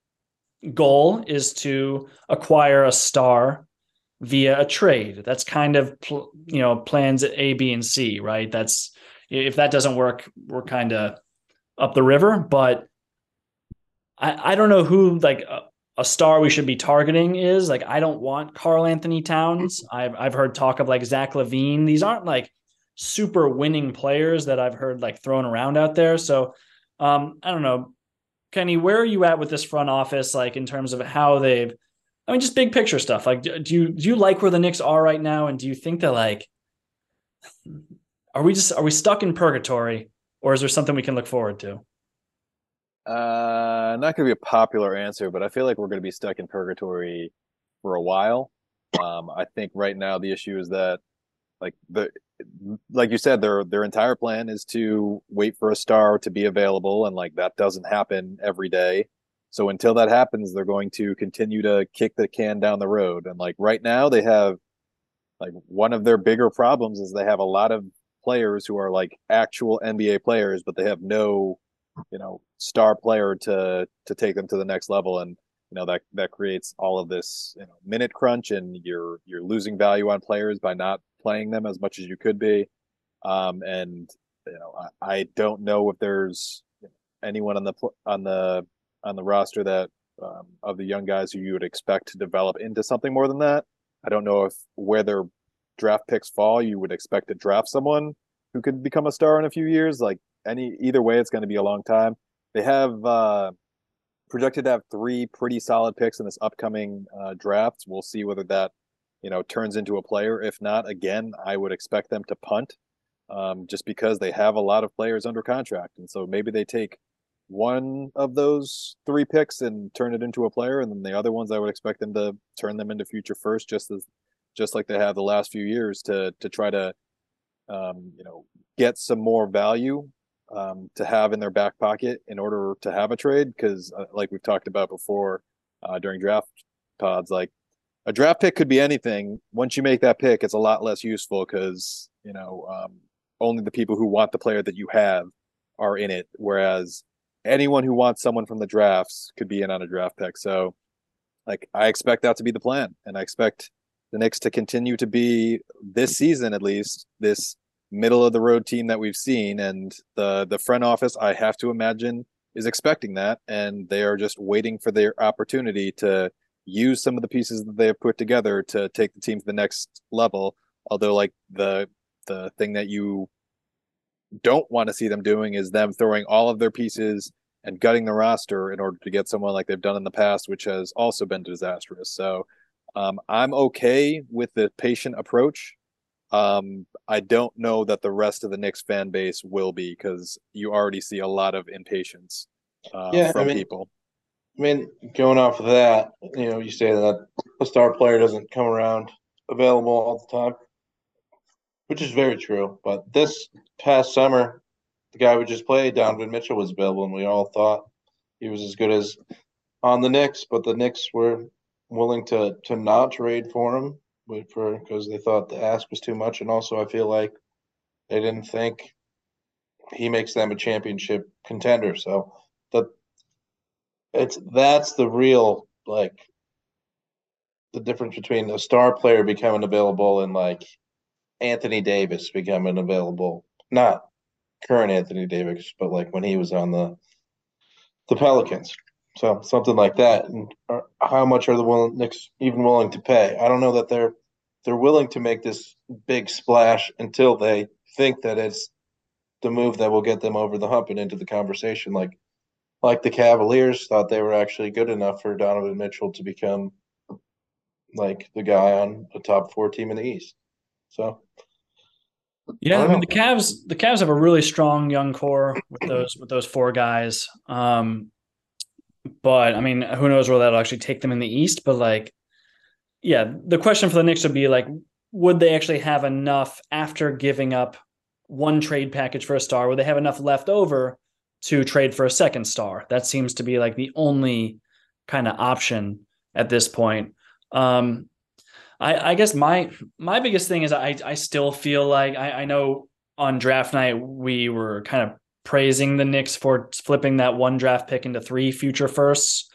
goal is to acquire a star via a trade. That's kind of you know plans A, B, and C, right? That's if that doesn't work, we're kind of up the river. But I I don't know who like a, a, star we should be targeting is. Like I don't want Karl-Anthony Towns. I've I've heard talk of like Zach LaVine. These aren't like super winning players that I've heard like thrown around out there. So um, I don't know. Kenny, where are you at with this front office, like in terms of how they've, I mean, just big picture stuff. Like, do you do you like where the Knicks are right now, and do you think that like, are we just are we stuck in purgatory, or is there something we can look forward to? Uh, not going to be a popular answer, but I feel like we're going to be stuck in purgatory for a while. Um, I think right now the issue is that, like the like you said, their their entire plan is to wait for a star to be available, and like that doesn't happen every day. So until that happens, they're going to continue to kick the can down the road. And like right now, they have like one of their bigger problems is they have a lot of players who are like actual NBA players, but they have no, you know, star player to to take them to the next level. And you know that that creates all of this you know minute crunch, and you're you're losing value on players by not playing them as much as you could be. Um, and you know, I, I don't know if there's anyone on the on the on the roster that um, of the young guys who you would expect to develop into something more than that. I don't know if where their draft picks fall, you would expect to draft someone who could become a star in a few years. Like any either way, it's going to be a long time. They have uh, projected to have three pretty solid picks in this upcoming uh, draft. We'll see whether that you know turns into a player. If not, again, I would expect them to punt um, just because they have a lot of players under contract, and so maybe they take one of those three picks and turn it into a player, and then the other ones I would expect them to turn them into future first, just as just like they have the last few years to to try to um, you know get some more value um, to have in their back pocket in order to have a trade because uh, like we've talked about before uh, during draft pods like a draft pick could be anything once you make that pick it's a lot less useful because you know um, only the people who want the player that you have are in it whereas anyone who wants someone from the drafts could be in on a draft pick. So, like, I expect that to be the plan, and I expect the Knicks to continue to be this season at least this middle of the road team that we've seen, and the the front office I have to imagine is expecting that, and they are just waiting for their opportunity to use some of the pieces that they have put together to take the team to the next level. Although, like the the thing that you don't want to see them doing is them throwing all of their pieces and gutting the roster in order to get someone like they've done in the past, which has also been disastrous. So um, I'm okay with the patient approach. Um, I don't know that the rest of the Knicks fan base will be because you already see a lot of impatience uh, yeah, from I mean, people. I mean, going off of that, you know, you say that a star player doesn't come around available all the time which is very true. But this past summer, the guy we just played, Donovan Mitchell, was available, and we all thought he was as good as on the Knicks. But the Knicks were willing to to not trade for him, for because they thought the ask was too much, and also I feel like they didn't think he makes them a championship contender. So the it's that's the real like the difference between a star player becoming available and like Anthony Davis becoming available. Not current Anthony Davis, but like when he was on the the Pelicans. So something like that. And how much are the willing, Knicks even willing to pay? I don't know that they're they're willing to make this big splash until they think that it's the move that will get them over the hump and into the conversation. Like like the Cavaliers thought they were actually good enough for Donovan Mitchell to become like the guy on a top four team in the East. So yeah, I mean the Cavs the Cavs have a really strong young core with those with those four guys. Um but I mean, who knows where that'll actually take them in the East, but like yeah, the question for the Knicks would be like would they actually have enough after giving up one trade package for a star? Would they have enough left over to trade for a second star? That seems to be like the only kind of option at this point. Um, I, I guess my my biggest thing is I I still feel like I, I know on draft night we were kind of praising the Knicks for flipping that one draft pick into three future firsts.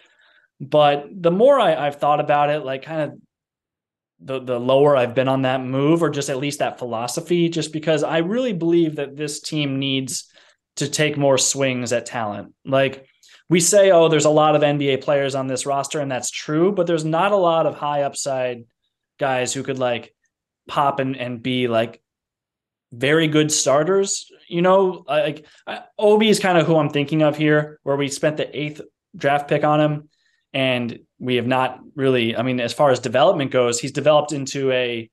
But the more I, I've thought about it, like kind of the the lower I've been on that move, or just at least that philosophy, just because I really believe that this team needs to take more swings at talent. Like we say, oh, there's a lot of NBA players on this roster, and that's true, but there's not a lot of high upside guys who could like pop and, and be like very good starters. You know, like Obi is kind of who I'm thinking of here, where we spent the eighth draft pick on him, and we have not really. I mean, as far as development goes, he's developed into a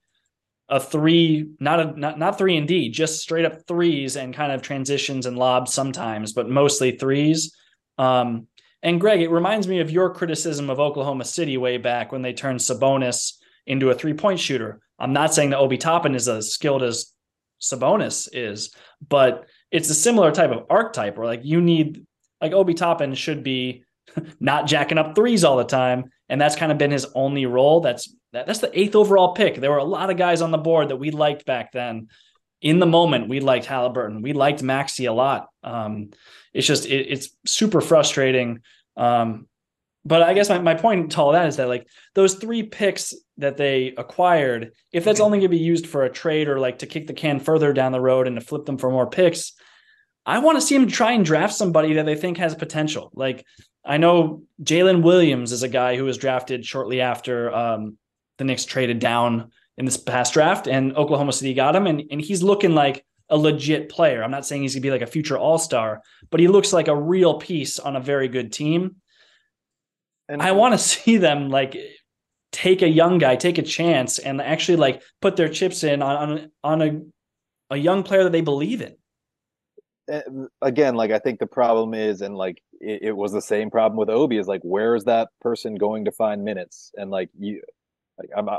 a three, not a not not three and D, just straight up threes and kind of transitions and lobs sometimes, but mostly threes. Um, and Greg, it reminds me of your criticism of Oklahoma City way back when they turned Sabonis into a three point shooter. I'm not saying that Obi Toppin is as skilled as Sabonis is, but it's a similar type of archetype where like you need like Obi Toppin should be *laughs* not jacking up threes all the time, and that's kind of been his only role. That's that, that's the eighth overall pick. There were a lot of guys on the board that we liked back then. In the moment, we liked Halliburton. We liked Maxey a lot. Um, it's just it, it's super frustrating. Um, but I guess my, my point to all that is that like those three picks that they acquired, if that's only going to be used for a trade or like to kick the can further down the road and to flip them for more picks, I want to see them try and draft somebody that they think has potential. Like I know Jalen Williams is a guy who was drafted shortly after um, the Knicks traded down in this past draft, and Oklahoma City got him, and and he's looking like a legit player. I'm not saying he's gonna be like a future All Star, but he looks like a real piece on a very good team. And I want to *laughs* see them like take a young guy, take a chance, and actually like put their chips in on on, on a a young player that they believe in. Eh, again, like I think the problem is, and like it, it was the same problem with Obi, is like where is that person going to find minutes? And like you, like I'm, uh,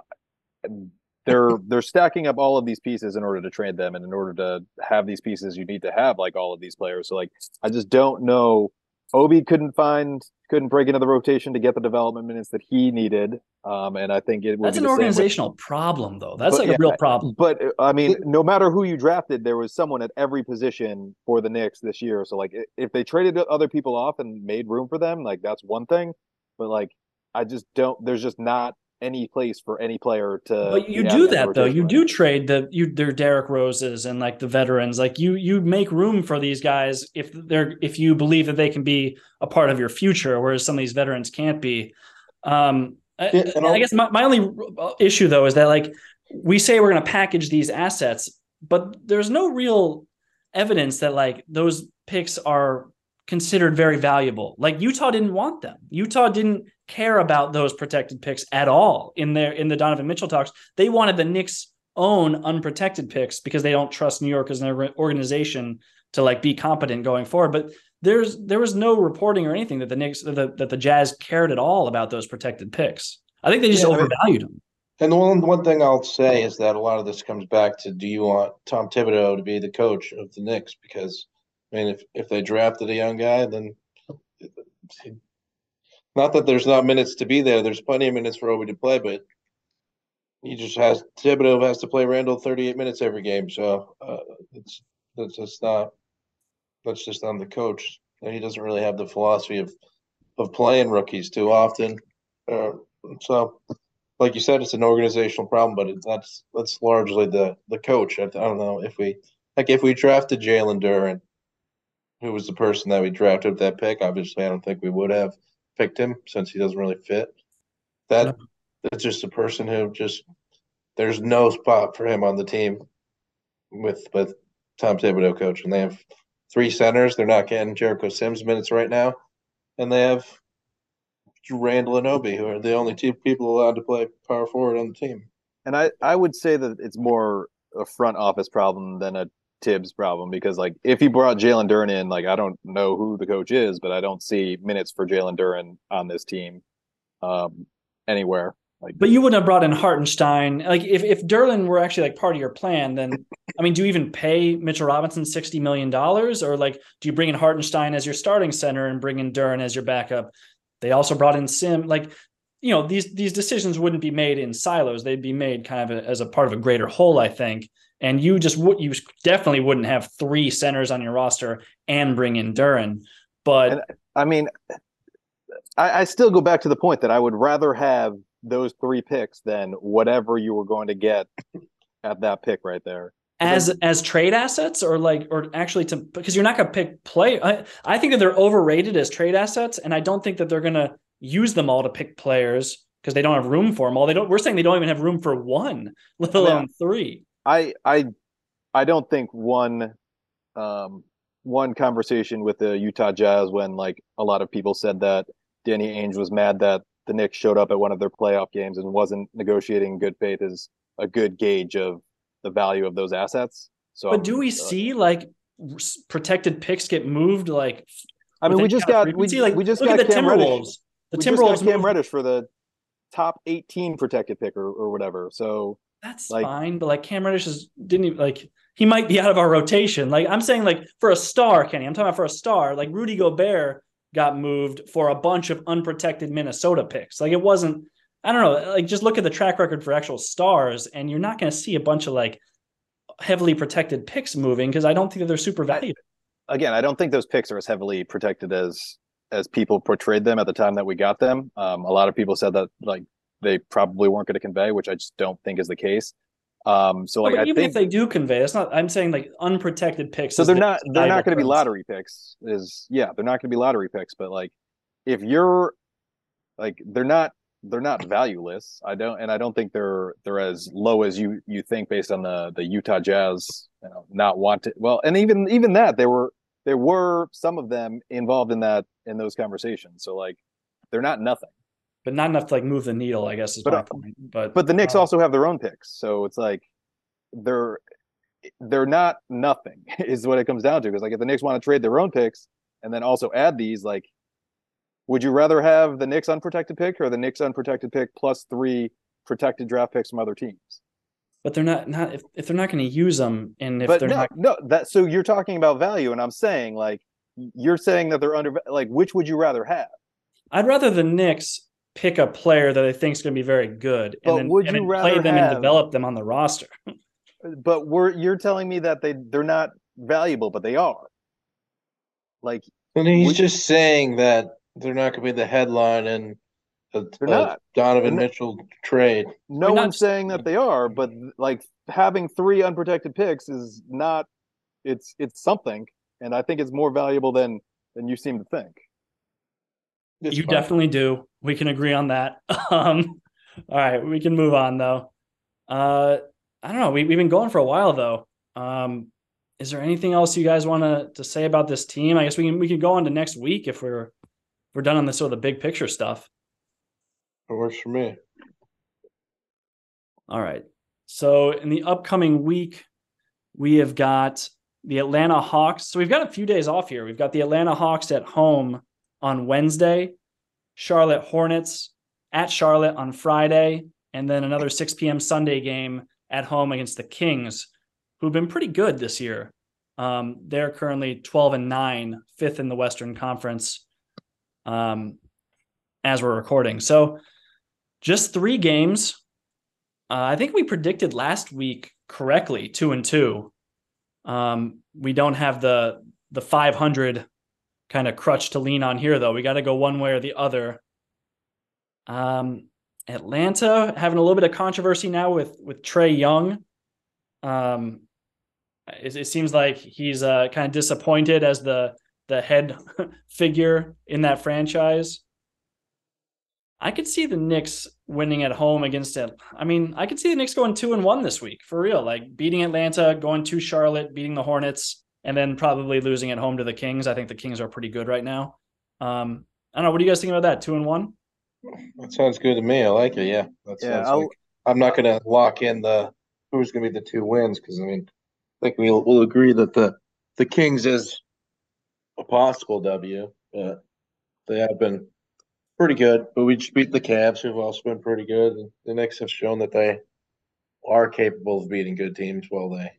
they're *laughs* they're stacking up all of these pieces in order to trade them, and in order to have these pieces, you need to have like all of these players. So like I just don't know Obi couldn't find couldn't break into the rotation to get the development minutes that he needed. Um, and I think it would. that's an organizational with, problem, though. That's like yeah, a real problem. But uh, I mean, no matter who you drafted, there was someone at every position for the Knicks this year. So like, if they traded other people off and made room for them, like that's one thing. But like, I just don't. There's just not any place for any player to. But you do that though. You do trade the you their Derrick Roses and like the veterans. Like you you make room for these guys if they're if you believe that they can be a part of your future, whereas some of these veterans can't be. Um, I, I guess my, my only issue though is that like we say we're going to package these assets, but there's no real evidence that like those picks are considered very valuable. Like Utah didn't want them. Utah didn't care about those protected picks at all in their in the Donovan Mitchell talks. They wanted the Knicks own unprotected picks because they don't trust New York as an organization to like be competent going forward. But there's there was no reporting or anything that the Knicks that, that the Jazz cared at all about those protected picks. I think they just yeah, overvalued them. And the one one thing I'll say is that a lot of this comes back to do you want Tom Thibodeau to be the coach of the Knicks? Because mean, if if they drafted a young guy, then not that there's not minutes to be there. There's plenty of minutes for Obi to play, but he just has Thibodeau has to play Randle 38 minutes every game. So uh, it's that's just not that's just on the coach. He doesn't really have the philosophy of of playing rookies too often. Uh, so, like you said, it's an organizational problem, but it, that's that's largely the the coach. I, I don't know if we like if we drafted Jalen Duren, who was the person that we drafted with that pick. Obviously, I don't think we would have picked him since he doesn't really fit. That that's just a person who just there's no spot for him on the team with with Tom Thibodeau coach, and they have three centers. They're not getting Jericho Sims minutes right now, and they have Randle and Obi, who are the only two people allowed to play power forward on the team. And I I would say that it's more a front office problem than a Tibbs problem because like if he brought Jalen Duren in, like I don't know who the coach is, but I don't see minutes for Jalen Duren on this team um, anywhere. Like, but you wouldn't have brought in Hartenstein. Like if if Duren were actually like part of your plan, then I mean, do you even pay Mitchell Robinson sixty million dollars, or like do you bring in Hartenstein as your starting center and bring in Duren as your backup? They also brought in Sim. Like you know these these decisions wouldn't be made in silos; they'd be made kind of a, as a part of a greater whole, I think and you just would you definitely wouldn't have three centers on your roster and bring in Duren. But and, I mean, I, I, still go back to the point that I would rather have those three picks than whatever you were going to get at that pick right there. As as trade assets, or like, or actually to because you're not going to pick play. I, I think that they're overrated as trade assets, and I don't think that they're going to use them all to pick players because they don't have room for them all. They don't. We're saying they don't even have room for one, let alone yeah. three. I I I don't think one um one conversation with the Utah Jazz when like a lot of people said that Danny Ainge was mad that the Knicks showed up at one of their playoff games and wasn't negotiating good faith is a good gauge of the value of those assets. So, but do we uh, see like protected picks get moved? Like, I mean, we just got we, like we just got the Cam Timberwolves. Reddish. The we Timberwolves just got Cam Reddish for the top 18 protected pick or, or whatever. So that's like, fine, but like Cam Reddish is didn't even like he might be out of our rotation. Like I'm saying, like for a star, Kenny, I'm talking about for a star. Like Rudy Gobert got moved for a bunch of unprotected Minnesota picks. Like it wasn't, I don't know, like just look at the track record for actual stars, and you're not going to see a bunch of like heavily protected picks moving because I don't think that they're super valuable. Again, I don't think those picks are as heavily protected as as people portrayed them at the time that we got them. Um, a lot of people said that like they probably weren't going to convey, which I just don't think is the case. Um, so like, no, even think, if they do convey, it's not. I'm saying like unprotected picks. so they're the not they're not going to be lottery picks. Is yeah, they're not going to be lottery picks. But like, if you're like, they're not they're not valueless. I don't, and I don't think they're they're as low as you you think based on the the Utah Jazz you know, not wanted. Well, and even even that there were there were some of them involved in that in those conversations. So like, they're not nothing. But not enough to like move the needle. I guess is But, my uh, point. But But the Knicks uh, also have their own picks, so it's like they're they're not nothing *laughs* is what it comes down to. Because like if the Knicks want to trade their own picks and then also add these, like, would you rather have the Knicks unprotected pick or the Knicks unprotected pick plus three protected draft picks from other teams? but they're not not if, if they're not going to use them and if but they're no, not no, that so you're talking about value, and I'm saying like you're saying that they're under like which would you rather have? I'd rather the Knicks pick a player that I think is going to be very good But and then, would and you then play them have- and develop them on the roster. *laughs* But we're you're telling me that they they're not valuable, but they are. Like And he's Would- just saying that they're not going to be the headline and a, They're a not. Donovan They're Mitchell trade. no We're not one's saying that they are, but like having three unprotected picks is not it's it's something, and I think it's more valuable than than you seem to think. It's you fine. definitely do. We can agree on that. *laughs* Um, all right, we can move on though. Uh, I don't know. We, we've been going for a while though. Um, is there anything else you guys want to to say about this team? I guess we can we can go on to next week if we're if we're done on this sort of the big picture stuff. It works for me. All right. So in the upcoming week, we have got the Atlanta Hawks. So we've got a few days off here. We've got the Atlanta Hawks at home on Wednesday, Charlotte Hornets at Charlotte on Friday, and then another 6 p.m. Sunday game at home against the Kings, who've been pretty good this year. Um, they're currently 12 and 9, fifth in the Western Conference um, as we're recording. So just three games. Uh, I think we predicted last week correctly, two and two. Um, we don't have the the 500 kind of crutch to lean on here, though. We got to go one way or the other. Um, Atlanta having a little bit of controversy now with with Trae Young. Um, it, it seems like he's uh, kind of disappointed as the the head *laughs* figure in that franchise. I could see the Knicks winning at home against it. I mean, I could see the Knicks going two and one this week for real, like beating Atlanta, going to Charlotte, beating the Hornets, and then probably losing at home to the Kings. I think the Kings are pretty good right now. Um, I don't know. What do you guys think about that? Two and one. That sounds good to me. I like it. Yeah. That Yeah, I'll- like I'm not going to lock in the who's going to be the two wins because I mean, I think we'll we'll agree that the the Kings is a possible W, but they have been pretty good. But we just beat the Cavs, who've also been pretty good. And the Knicks have shown that they are capable of beating good teams. While they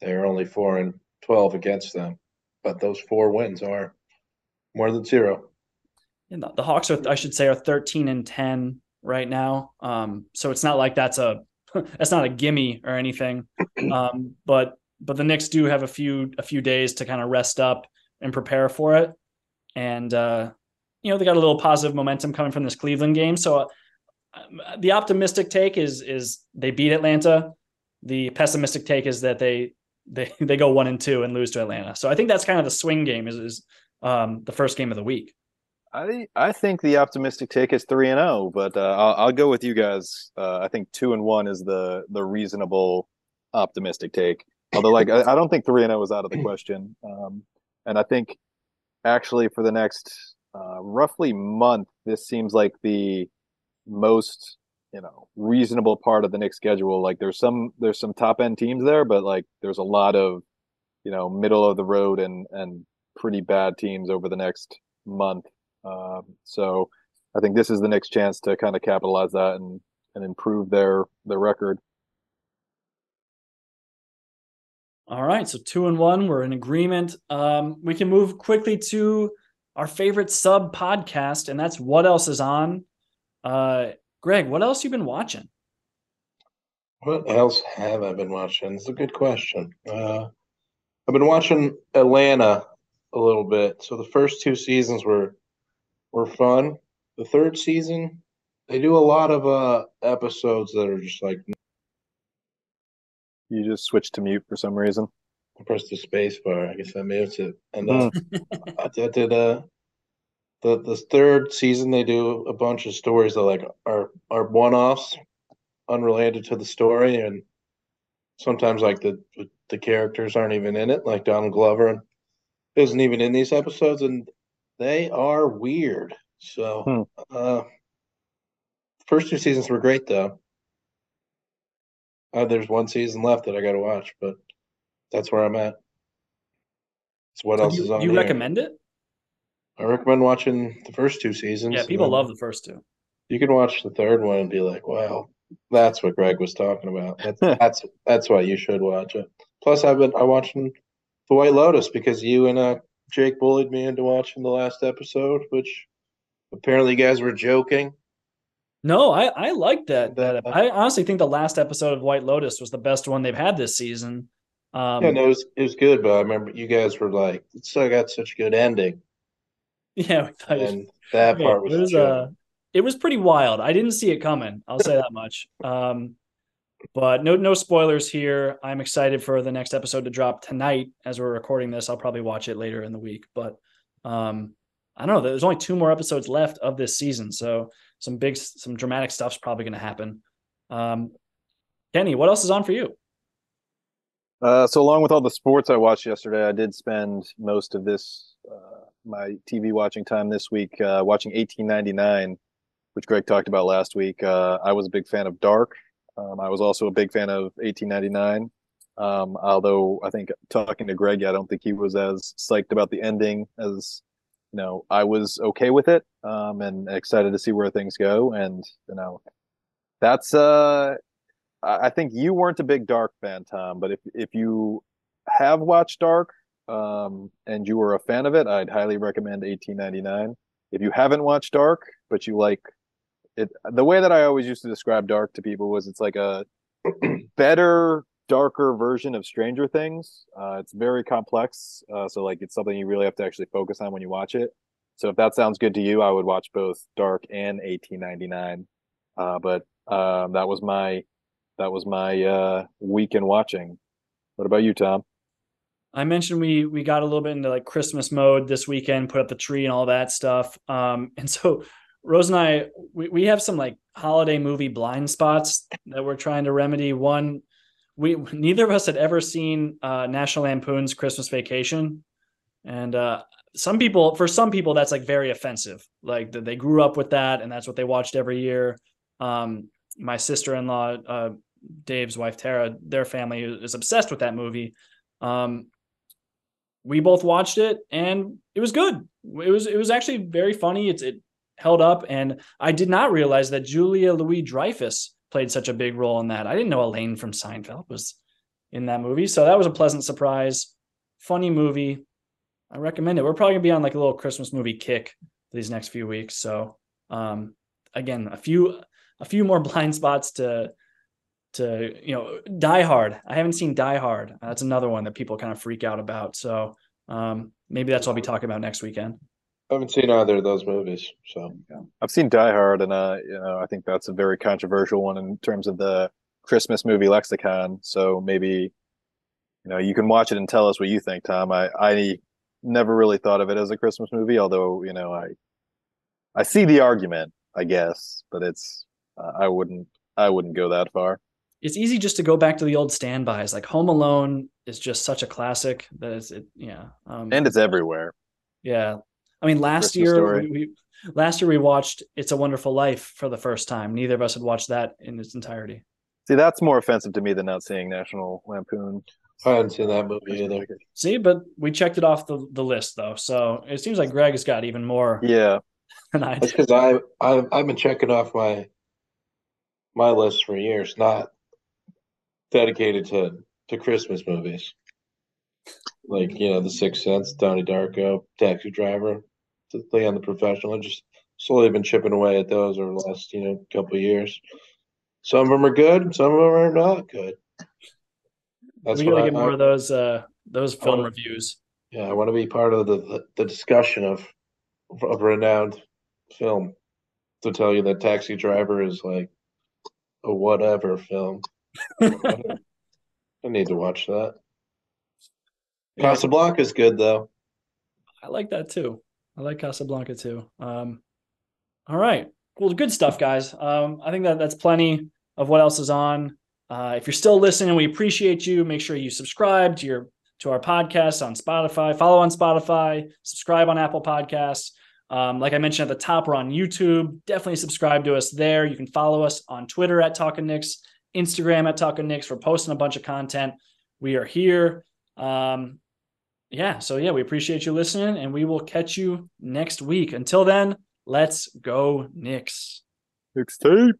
they are only four and twelve against them, but those four wins are more than zero. And the, the Hawks are, I should say, are thirteen and ten right now. Um, so it's not like that's a *laughs* that's not a gimme or anything. *clears throat* Um, but but the Knicks do have a few a few days to kind of rest up and prepare for it. And uh, you know they got a little positive momentum coming from this Cleveland game. So uh, the optimistic take is is they beat Atlanta. The pessimistic take is that they they *laughs* they go one and two and lose to Atlanta. So I think that's kind of the swing game is is um, the first game of the week. I I think the optimistic take is three and zero, but uh, I'll I'll go with you guys. Uh, I think two and one is the the reasonable optimistic take. Although, like, I, I don't think three and zero is out of the *clears throat* question. Um, and I think actually for the next uh, roughly month, this seems like the most you know reasonable part of the Knicks schedule. Like, there's some there's some top end teams there, but like there's a lot of you know middle of the road and and pretty bad teams over the next month. Um, so I think this is the next chance to kind of capitalize that and and improve their their record. All right, so two and one, we're in agreement. Um, we can move quickly to our favorite sub podcast, and that's what else is on. Uh, Greg, what else you been watching? What else have I been watching? It's a good question. Uh, I've been watching Atlanta a little bit. So the first two seasons were were fun. The third season, they do a lot of uh episodes that are just like You just switched to mute for some reason. I pressed the space bar. I guess I mute it. And uh, I did, I did uh the the third season they do a bunch of stories that like are are one offs, unrelated to the story, and sometimes like the the characters aren't even in it, like Donald Glover isn't even in these episodes, and they are weird. So, Hmm. uh, first two seasons were great though. Uh, there's one season left that I got to watch, but that's where I'm at. So what So else you, is on you here? recommend it? I recommend watching the first two seasons. Yeah, people love the first two. You can watch the third one and be like, "Wow, that's what Greg was talking about." That's *laughs* that's that's why you should watch it. Plus, I've been I watching The White Lotus because you and uh Jake bullied me into watching the last episode, which apparently you guys were joking. No, I I like that. That That- I honestly think the last episode of White Lotus was the best one they've had this season. Um, yeah, no, it was it was good, but I remember you guys were like, "It still got such a good ending," *laughs* yeah, we thought it was- and that Yeah, part was, it was uh it was pretty wild. I didn't see it coming. I'll say that much. Um, but no no spoilers here. I'm excited for the next episode to drop tonight as we're recording this. I'll probably watch it later in the week. But um, I don't know. There's only two more episodes left of this season, so some big some dramatic stuff's probably going to happen. Um, Kenny, what else is on for you? Uh, so along with all the sports I watched yesterday, I did spend most of this uh, my TV watching time this week uh, watching 1899, which Greg talked about last week. Uh, I was a big fan of Dark. Um, I was also a big fan of 1899. Um, although I think talking to Greg, I don't think he was as psyched about the ending as you know. I was okay with it um, and excited to see where things go. And you know, that's uh I think you weren't a big Dark fan, Tom, but if if you have watched Dark um, and you were a fan of it, I'd highly recommend 1899. If you haven't watched Dark, but you like it, the way that I always used to describe Dark to people was it's like a *clears throat* better, darker version of Stranger Things. Uh, it's very complex, uh, so like it's something you really have to actually focus on when you watch it. So if that sounds good to you, I would watch both Dark and 1899. Uh, but um, that was my that was my uh in watching. What about you, Tom? I mentioned we we got a little bit into like Christmas mode this weekend, put up the tree and all that stuff. Um, *laughs* and so Rose and I we, we have some like holiday movie blind spots that we're trying to remedy. One, we neither of us had ever seen uh, National Lampoon's Christmas Vacation, and uh, some people for some people that's like very offensive. Like they grew up with that and that's what they watched every year. Um, my sister-in-law, uh, Dave's wife Tara, their family is obsessed with that movie. Um, we both watched it and it was good. It was it was actually very funny. It's it held up, and I did not realize that Julia Louis Dreyfus played such a big role in that. I didn't know Elaine from Seinfeld was in that movie, so that was a pleasant surprise. Funny movie. I recommend it. We're probably gonna be on like a little Christmas movie kick these next few weeks. So um, again, a few a few more *laughs* blind spots to to you know Die Hard. I haven't seen Die Hard. That's another one that people kind of freak out about. So um, maybe that's what I'll be talking about next weekend. I haven't seen either of those movies, so I've seen Die Hard, and uh, you know, I think that's a very controversial one in terms of the Christmas movie lexicon. So maybe, you know, you can watch it and tell us what you think, Tom. I I never really thought of it as a Christmas movie, although you know, I I see the argument, I guess, but it's uh, I wouldn't I wouldn't go that far. It's easy just to go back to the old standbys. Like Home Alone is just such a classic that it's it, yeah. Um, And it's everywhere. yeah. I mean, last Christmas year Story. we, we last year we watched It's a Wonderful Life for the first time. Neither of us had watched that in its entirety. See, that's more offensive to me than not seeing National Lampoon. I haven't seen that movie either. See, but we checked it off the, the list though, so it seems like Greg has got even more Yeah, than I That's because I I've, I've been checking off my my list for years, not dedicated to to Christmas movies. Like you know, The Sixth Sense, Donnie Darko, Taxi Driver, to play on the professional. I just slowly been chipping away at those over the last you know couple of years. Some of them are good, some of them are not good. That's we gotta I, get more I, of those uh those film wanna, reviews. Yeah, I want to be part of the, the, the discussion of of renowned film to tell you that Taxi Driver is like a whatever film. I need to watch that. Yeah. Casablanca is good though. I like that too. I like Casablanca too. Um, all right, well, good stuff, guys. Um, I think that that's plenty of what else is on. Uh, if you're still listening, we appreciate you. Make sure you subscribe to your to our podcast on Spotify. Follow on Spotify. Subscribe on Apple Podcasts. Um, like I mentioned at the top, we're on YouTube. Definitely subscribe to us there. You can follow us on Twitter at Talking Knicks, Instagram at Talking Knicks. We're posting a bunch of content. We are here. Um, yeah, so yeah, we appreciate you listening, and we will catch you next week. Until then, let's go Knicks. Knicks tape.